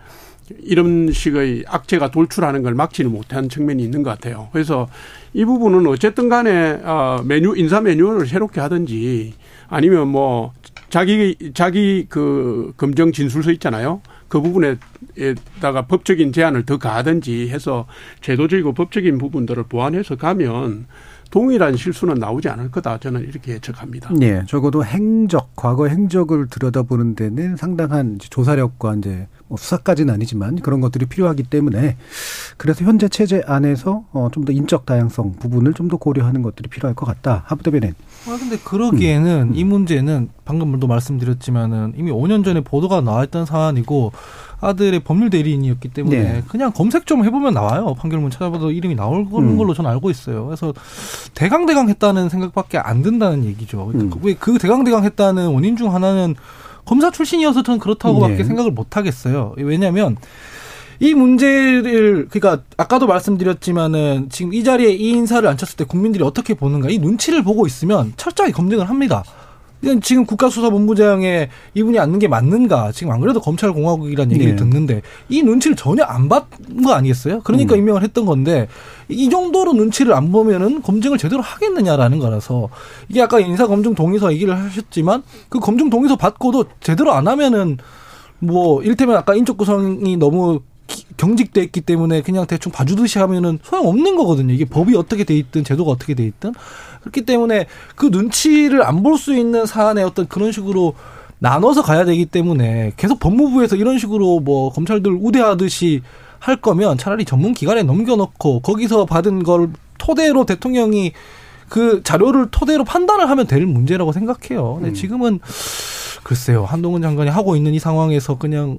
이런 식의 악재가 돌출하는 걸 막지를 못한 측면이 있는 것 같아요. 그래서 이 부분은 어쨌든 간에 어, 메뉴 인사 매뉴얼을 새롭게 하든지 아니면 뭐 자기 자기 그 검증 진술서 있잖아요. 그 부분에다가 법적인 제한을 더 가하든지 해서 제도적이고 법적인 부분들을 보완해서 가면 동일한 실수는 나오지 않을 거다 저는 이렇게 예측합니다. 예, 적어도 행적, 과거 행적을 들여다보는 데는 상당한 조사력과 이제 뭐 수사까지는 아니지만 그런 것들이 필요하기 때문에 그래서 현재 체제 안에서 어, 좀 더 인적 다양성 부분을 좀 더 고려하는 것들이 필요할 것 같다. 하부대변인. 아, 근데 그러기에는 이 문제는 방금 도 말씀드렸지만은 이미 5년 전에 보도가 나왔던 사안이고 아들의 법률 대리인이었기 때문에 네. 그냥 검색 좀 해보면 나와요. 판결문 찾아봐도 이름이 나올 음. 걸로 저는 알고 있어요. 그래서 대강대강 했다는 생각밖에 안 든다는 얘기죠. 음. 왜그 대강대강 했다는 원인 중 하나는 검사 출신이어서 저는 그렇다고밖에 네. 생각을 못 하겠어요. 왜냐하면 이 문제를 그러니까 아까도 말씀드렸지만은 지금 이 자리에 이 인사를 앉혔을 때 국민들이 어떻게 보는가 이 눈치를 보고 있으면 철저하게 검증을 합니다. 이건 지금 국가수사본부장에 이분이 앉는 게 맞는가? 지금 안 그래도 검찰공화국이라는 얘기를 네. 듣는데 이 눈치를 전혀 안 받은 거 아니겠어요? 그러니까 음. 임명을 했던 건데 이 정도로 눈치를 안 보면은 검증을 제대로 하겠느냐라는 거라서 이게 아까 인사 검증 동의서 얘기를 하셨지만 그 검증 동의서 받고도 제대로 안 하면은 뭐 일테면 아까 인적 구성이 너무 기- 경직돼 있기 때문에 그냥 대충 봐주듯이 하면은 소용없는 거거든요. 이게 법이 어떻게 돼 있든 제도가 어떻게 돼 있든 그렇기 때문에 그 눈치를 안 볼 수 있는 사안에 어떤 그런 식으로 나눠서 가야 되기 때문에 계속 법무부에서 이런 식으로 뭐 검찰들 우대하듯이 할 거면 차라리 전문 기관에 넘겨놓고 거기서 받은 걸 토대로 대통령이 그 자료를 토대로 판단을 하면 될 문제라고 생각해요. 근데 지금은 글쎄요. 한동훈 장관이 하고 있는 이 상황에서 그냥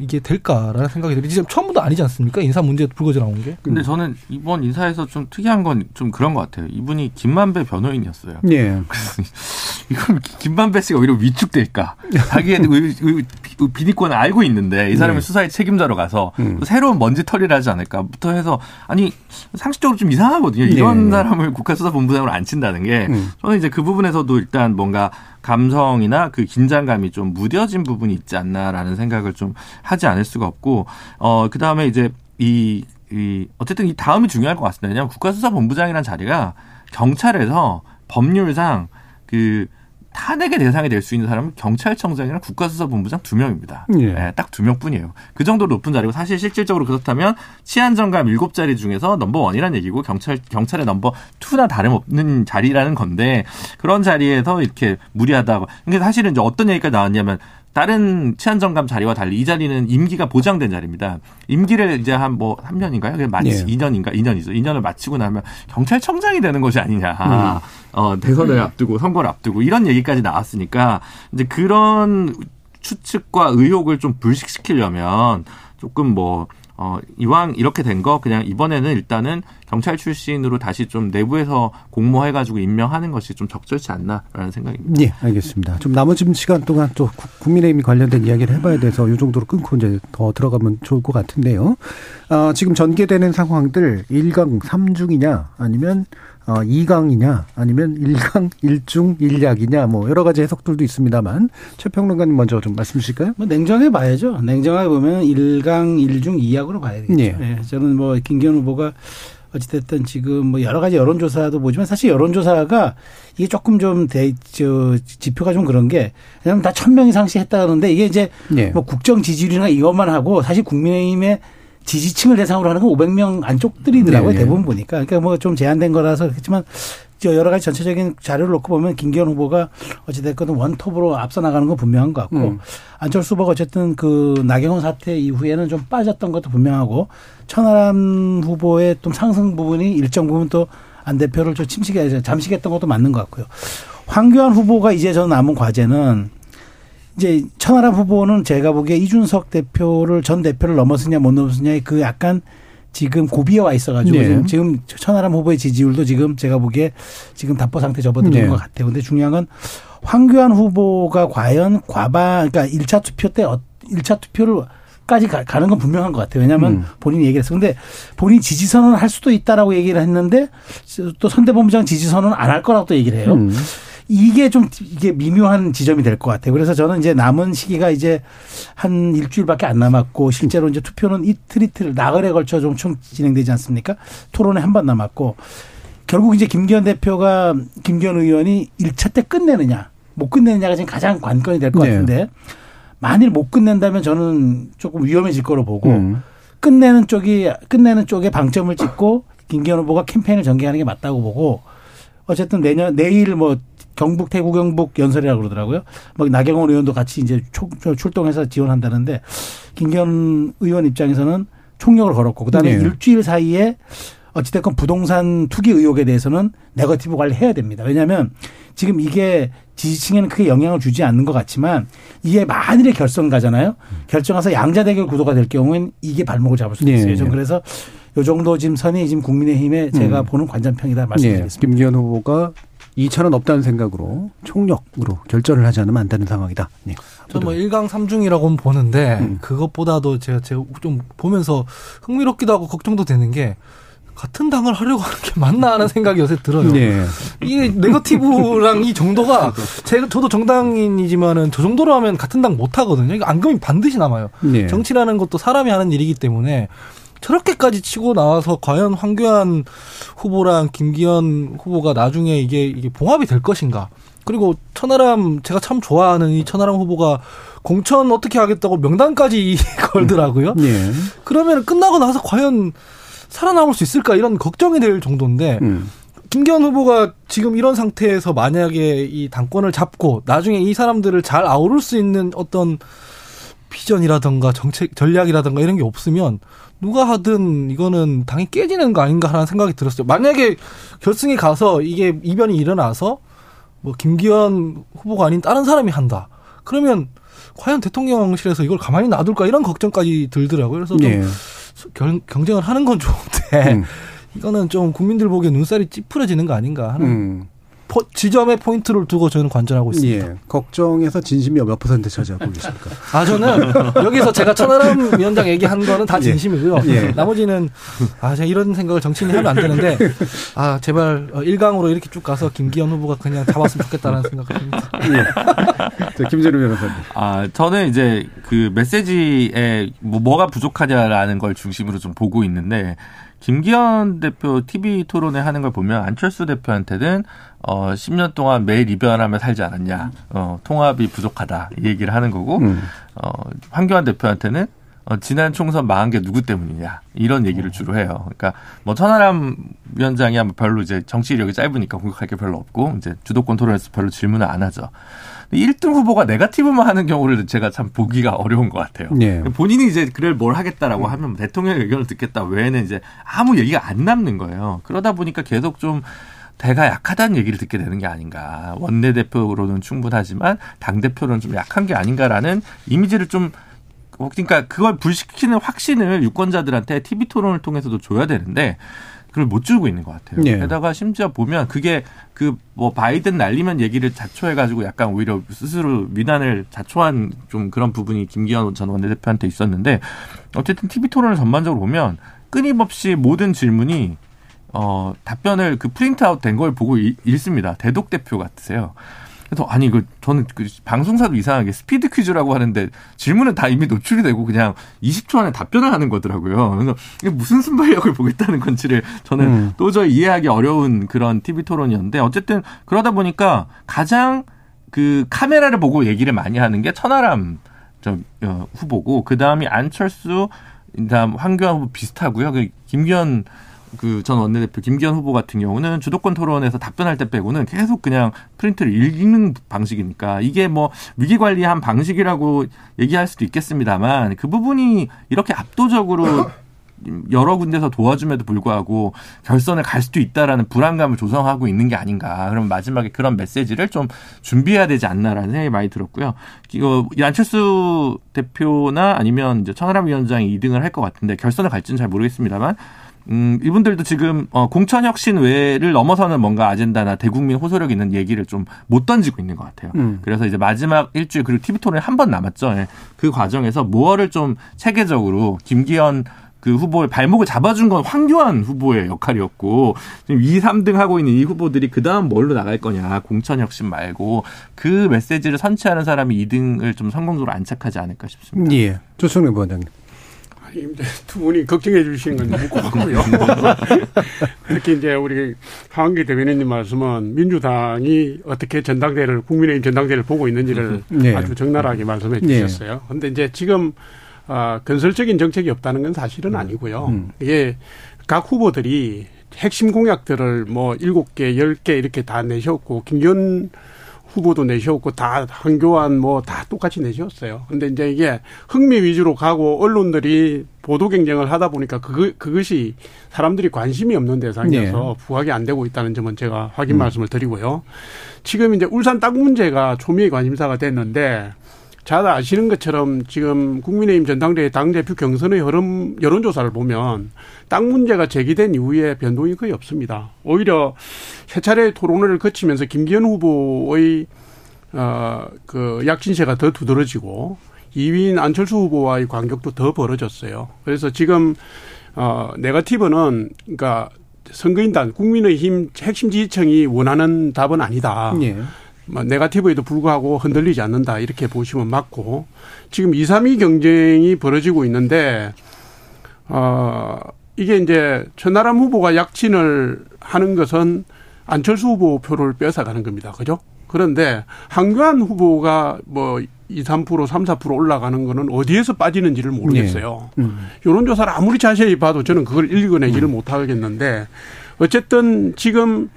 이게 될까라는 생각이 들어요. 지금 처음부터 아니지 않습니까? 인사 문제 불거져 나온 게. 근데 저는 이번 인사에서 좀 특이한 건 좀 그런 것 같아요. 이분이 김만배 변호인이었어요. 예. [LAUGHS] 이건 김만배 씨가 오히려 위축될까? 자기의 의- 의- 비리권을 알고 있는데 이 사람이 네. 수사의 책임자로 가서 음. 또 새로운 먼지 털이를 하지 않을까부터 해서 아니 상식적으로 좀 이상하거든요. 이런 네. 사람을 국가수사본부장으로 앉힌다는 게 음. 저는 이제 그 부분에서도 일단 뭔가 감성이나 그 긴장감이 좀 무뎌진 부분이 있지 않나라는 생각을 좀 하지 않을 수가 없고 어 그다음에 이제 이 이 어쨌든 이 다음이 중요할 것 같습니다. 왜냐하면 국가수사본부장이라는 자리가 경찰에서 법률상 그 탄핵의 대상이 될 수 있는 사람은 경찰청장이랑 국가수사본부장 두 명입니다. 예. 네, 딱두 명뿐이에요. 그 정도로 높은 자리고 사실 실질적으로 그렇다면 치안정감 일곱 자리 중에서 넘버 원이라는 얘기고 경찰 경찰의 넘버 투나 다름없는 자리라는 건데 그런 자리에서 이렇게 무리하다고. 근데 사실은 이제 어떤 얘기가 나왔냐면 다른 치안정감 자리와 달리 이 자리는 임기가 보장된 자리입니다. 임기를 이제 한 뭐 3년인가요? 그게 마치 예. 2년인가? 2년이죠. 2년을 마치고 나면 경찰청장이 되는 것이 아니냐. 음. 어, 대선을 앞두고 선거를 앞두고 이런 얘기까지 나왔으니까 이제 그런 추측과 의혹을 좀 불식시키려면 조금 뭐 어, 이왕 이렇게 된 거 그냥 이번에는 일단은 경찰 출신으로 다시 좀 내부에서 공모해가지고 임명하는 것이 좀 적절치 않나라는 생각입니다. 예, 알겠습니다. 좀 남은 시간 동안 또 국- 국민의힘이 관련된 이야기를 해봐야 돼서 이 정도로 끊고 이제 더 들어가면 좋을 것 같은데요. 아, 지금 전개되는 상황들 1강 3중이냐 아니면 어, 2강이냐 아니면 1강 1중 1약이냐 뭐 여러 가지 해석들도 있습니다만 최 평론가님 먼저 좀 말씀 주실까요? 뭐 냉정하게 봐야죠. 냉정하게 보면 1강 1중 2약으로 봐야 되겠죠. 예. 예, 저는 뭐 김기현 후보가 어찌됐든 지금 뭐 여러 가지 여론조사도 보지만 사실 여론조사가 이게 조금 좀 대, 저, 지표가 좀 그런 게 왜냐면 다 천 명 이상씩 했다 그러는데 이게 이제 예. 뭐 국정 지지율이나 이것만 하고 사실 국민의힘의 지지층을 대상으로 하는 건 500명 안쪽들이더라고요. 네, 네. 대부분 보니까. 그러니까 뭐 좀 제한된 거라서 그렇지만 저 여러 가지 전체적인 자료를 놓고 보면 김기현 후보가 어찌됐건 원톱으로 앞서 나가는 건 분명한 것 같고 음. 안철수 후보가 어쨌든 그 나경원 사태 이후에는 좀 빠졌던 것도 분명하고 천하람 후보의 좀 상승 부분이 일정 부분 또 안 대표를 좀 침식해 잠식했던 것도 맞는 것 같고요. 황교안 후보가 이제 저 남은 과제는 이제 천하람 후보는 제가 보기에 이준석 대표를 전 대표를 넘었으냐 못 넘었으냐의 그 약간 지금 고비에 와 있어가지고 네. 지금, 지금 천하람 후보의 지지율도 지금 제가 보기에 지금 답보 상태 접어드는 네. 것 같아요. 근데 중요한 건 황교안 후보가 과연 과반 그러니까 1차 투표 때 1차 투표를 까지 가- 가는 건 분명한 것 같아요. 왜냐하면 음. 본인이 얘기를 했어. 근데 본인 지지 선언을 할 수도 있다라고 얘기를 했는데 또 선대본부장 지지 선언은 안할 거라고 또 얘기를 해요. 음. 이게 좀 이게 미묘한 지점이 될 것 같아요. 그래서 저는 이제 남은 시기가 이제 한 일주일밖에 안 남았고 실제로 이제 투표는 이틀 이틀 나흘에 걸쳐 좀총 진행되지 않습니까? 토론에 한 번 남았고 결국 이제 김기현 대표가 김기현 의원이 1차 때 끝내느냐 못 끝내느냐가 지금 가장 관건이 될것 네. 같은데 만일 못 끝낸다면 저는 조금 위험해질 거로 보고 음. 끝내는 쪽이 끝내는 쪽에 방점을 찍고 김기현 후보가 캠페인을 전개하는 게 맞다고 보고 어쨌든 내년 내일 뭐 경북 대구 경북 연설이라고 그러더라고요. 막 나경원 의원도 같이 이제 출동해서 지원한다는데 김기현 의원 입장에서는 총력을 걸었고 그다음에 네. 일주일 사이에 어찌됐건 부동산 투기 의혹에 대해서는 네거티브 관리해야 됩니다. 왜냐하면 지금 이게 지지층에는 크게 영향을 주지 않는 것 같지만 이게 만일의 결선 가잖아요. 결정해서 양자 대결 구도가 될 경우엔 이게 발목을 잡을 수도 네, 있어요. 전 네. 그래서 요 정도 지금 선이 지금 국민의힘에 제가 음. 보는 관전평이다 예. 말씀드리겠습니다. 김기현 후보가 2차는 없다는 생각으로 총력으로 결전을 하지 않으면 안 되는 상황이다. 예. 저는 뭐 1강 3중이라고는 보는데 음. 그것보다도 제가 제가 좀 보면서 흥미롭기도 하고 걱정도 되는 게 같은 당을 하려고 하는 게 맞나 하는 생각이 요새 들어요. 네. 이게 네거티브랑 이 정도가 제가 저도 정당인이지만은 저 정도로 하면 같은 당 못 하거든요. 이거 앙금이 반드시 남아요. 네. 정치라는 것도 사람이 하는 일이기 때문에 저렇게까지 치고 나와서 과연 황교안 후보랑 김기현 후보가 나중에 이게 이게 봉합이 될 것인가? 그리고 천하람 제가 참 좋아하는 이 천하람 후보가 공천 어떻게 하겠다고 명단까지 [LAUGHS] 걸더라고요. 예. 그러면 끝나고 나서 과연 살아남을 수 있을까 이런 걱정이 될 정도인데 음. 김기현 후보가 지금 이런 상태에서 만약에 이 당권을 잡고 나중에 이 사람들을 잘 아우를 수 있는 어떤 비전이라든가 정책 전략이라든가 이런 게 없으면 누가 하든 이거는 당이 깨지는 거 아닌가 하는 생각이 들었어요. 만약에 결승에 가서 이게 이변이 일어나서 뭐 김기현 후보가 아닌 다른 사람이 한다. 그러면 과연 대통령실에서 이걸 가만히 놔둘까 이런 걱정까지 들더라고요. 그래서 좀 예. 경, 경쟁을 하는 건 좋은데 음. 이거는 좀 국민들 보기에 눈살이 찌푸려지는 거 아닌가 하는 음. 포- 지점에 포인트를 두고 저는 관전하고 있습니다. 예. 걱정에서 진심이 몇 퍼센트 차지하고 [LAUGHS] 계십니까? 아 저는 여기서 제가 천하람 위원장 얘기한 거는 다 진심이고요. 예. 나머지는 아 제가 이런 생각을 정치인이 하면 안 되는데 아 제발 어, 1강으로 이렇게 쭉 가서 김기현 후보가 그냥 잡았으면 좋겠다는 생각을 합니다. 예. 자, 김재료 변호사님. 아, 저는 이제 그 메시지에 뭐 뭐가 부족하냐라는 걸 중심으로 좀 보고 있는데 김기현 대표 TV 토론회 하는 걸 보면 안철수 대표한테는 어 10년 동안 매일 이별하며 살지 않았냐. 어 통합이 부족하다. 이 얘기를 하는 거고 음. 어 황교안 대표한테는 어, 지난 총선 망한 게 누구 때문이냐 이런 얘기를 주로 해요. 그러니까 뭐 천하람 위원장이야 뭐 별로 이제 정치 이력이 짧으니까 공격할 게 별로 없고 이제 주도권 토론에서 별로 질문을 안 하죠. 1등 후보가 네가티브만 하는 경우를 제가 참 보기가 어려운 것 같아요. 네. 본인이 이제 그래 뭘 하겠다라고 하면 대통령의 의견을 듣겠다 외에는 이제 아무 얘기가 안 남는 거예요. 그러다 보니까 계속 좀 대가 약하다는 얘기를 듣게 되는 게 아닌가. 원내대표로는 충분하지만 당대표로는 좀 약한 게 아닌가라는 이미지를 좀 그러니까 그걸 불시키는 확신을 유권자들한테 TV 토론을 통해서도 줘야 되는데 그걸 못 주고 있는 것 같아요. 네. 게다가 심지어 보면 그게 그 뭐 바이든 날리면 얘기를 자초해가지고 약간 오히려 스스로 위난을 자초한 좀 그런 부분이 김기현 전 원내대표한테 있었는데 어쨌든 TV 토론을 전반적으로 보면 끊임없이 모든 질문이 어 답변을 그 print out 된 걸 보고 읽- 읽습니다. 대독 대표 같으세요. 그래서 아니 그 저는 그 방송사도 이상하게 스피드 퀴즈라고 하는데 질문은 다 이미 노출이 되고 그냥 20초 안에 답변을 하는 거더라고요. 그래서 이게 무슨 순발력을 보겠다는 건지를 저는 음. 도저히 이해하기 어려운 그런 TV 토론이었는데 어쨌든 그러다 보니까 가장 그 카메라를 보고 얘기를 많이 하는 게 천하람 저 어, 후보고 그 다음이 안철수 그다음 황교안 후보 비슷하고요. 그 김기현 그 전 원내대표 김기현 후보 같은 경우는 주도권 토론에서 답변할 때 빼고는 계속 그냥 프린트를 읽는 방식이니까 이게 뭐 위기 관리한 방식이라고 얘기할 수도 있겠습니다만 그 부분이 이렇게 압도적으로 [LAUGHS] 여러 군데서 도와줌에도 불구하고 결선을 갈 수도 있다라는 불안감을 조성하고 있는 게 아닌가. 그럼 마지막에 그런 메시지를 좀 준비해야 되지 않나라는 생각이 많이 들었고요. 이거 이 안철수 대표나 아니면 이제 천하람 위원장이 2등을 할 것 같은데 결선을 갈지는 잘 모르겠습니다만 음, 이분들도 지금 어, 공천 혁신 외를 넘어서는 뭔가 아젠다나 대국민 호소력 있는 얘기를 좀 못 던지고 있는 것 같아요. 음. 그래서 이제 마지막 일주일 그리고 TV 토론이 한 번 남았죠. 예. 그 과정에서 무엇을 좀 체계적으로 김기현 그 후보의 발목을 잡아준 건 황교안 후보의 역할이었고 지금 2, 3등 하고 있는 이 후보들이 그 다음 뭘로 나갈 거냐 공천 혁신 말고 그 메시지를 선취하는 사람이 2등을 좀 성공적으로 안착하지 않을까 싶습니다. 예. 조성래 부원장님. 이제 두 분이 걱정해 주시는 건 너무 고맙고요. [LAUGHS] 특히 이제 우리 하원기 대변인님 말씀은 민주당이 어떻게 전당대회를, 국민의힘 전당대회를 보고 있는지를 네. 아주 적나라하게 말씀해 주셨어요. 그런데 이제 지금 아, 건설적인 정책이 없다는 건 사실은 아니고요. 음. 이게 각 후보들이 핵심 공약들을 뭐 일곱 개, 열 개 이렇게 다 내셨고, 김기현 후보도 내셨고, 다 한교안 뭐 다 똑같이 내셨어요. 근데 이제 이게 흥미 위주로 가고 언론들이 보도 경쟁을 하다 보니까 그거, 그것이 사람들이 관심이 없는 대상이어서 부각이 안 되고 있다는 점은 제가 확인 말씀을 드리고요. 지금 이제 울산 땅 문제가 초미의 관심사가 됐는데 잘 아시는 것처럼 지금 국민의힘 전당대회 당대표 경선의 흐름 여론조사를 보면 땅 문제가 제기된 이후에 변동이 거의 없습니다. 오히려 세 차례 토론회를 거치면서 김기현 후보의 어 그 약진세가 더 두드러지고 2위인 안철수 후보와의 간격도 더 벌어졌어요. 그래서 지금 어 네거티브는 그러니까 선거인단 국민의힘 핵심 지지층이 원하는 답은 아니다. 예. 뭐 네가티브에도 불구하고 흔들리지 않는다 이렇게 보시면 맞고 지금 2, 3위 경쟁이 벌어지고 있는데 어 이게 이제 천하람 후보가 약진을 하는 것은 안철수 후보 표를 뺏어가는 겁니다. 그죠? 그런데 한교안 후보가 뭐 2, 3%, 3, 4% 올라가는 거는 어디에서 빠지는지를 모르겠어요. 음. 여론조사를 아무리 자세히 봐도 저는 그걸 읽어내지를 음. 못하겠는데 어쨌든 지금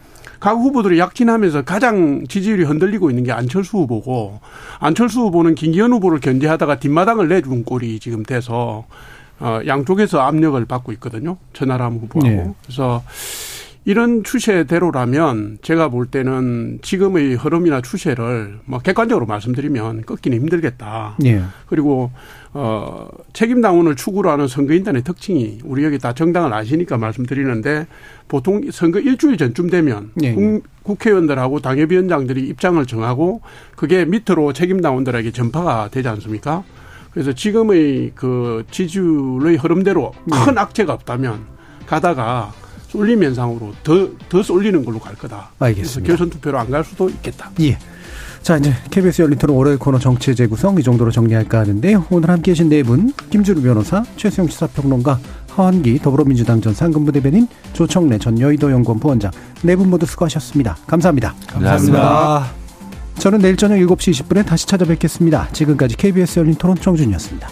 각 후보들이 약진하면서 가장 지지율이 흔들리고 있는 게 안철수 후보고 안철수 후보는 김기현 후보를 견제하다가 뒷마당을 내준 꼴이 지금 돼서 어 양쪽에서 압력을 받고 있거든요. 천하람 후보하고. 네. 그래서 이런 추세대로라면 제가 볼 때는 지금의 흐름이나 추세를 뭐 객관적으로 말씀드리면 꺾기는 힘들겠다. 예. 그리고 어 책임 당원을 추구로 하는 선거인단의 특징이 우리 여기 다 정당을 아시니까 말씀드리는데 보통 선거 일주일 전쯤 되면 예. 국, 국회의원들하고 당협위원장들이 입장을 정하고 그게 밑으로 책임 당원들에게 전파가 되지 않습니까? 그래서 지금의 그 지지율의 흐름대로 큰 악재가 없다면 가다가 쏠림 현상으로 더, 더 쏠리는 걸로 갈 거다. 알겠습니다. 그래서 결선 투표로 안 갈 수도 있겠다. 예. 자, 이제 KBS 열린 토론 월요일 코너 정치 재구성 이 정도로 정리할까 하는데요. 오늘 함께 계신 네 분, 김주루 변호사, 최수영 시사평론가, 하원기 더불어민주당 전 상근부 대변인, 조청래 전 여의도 연구원 부원장 네 분 모두 수고하셨습니다. 감사합니다. 감사합니다. 저는 내일 저녁 7시 20분에 다시 찾아뵙겠습니다. 지금까지 KBS 열린 토론 정준이었습니다.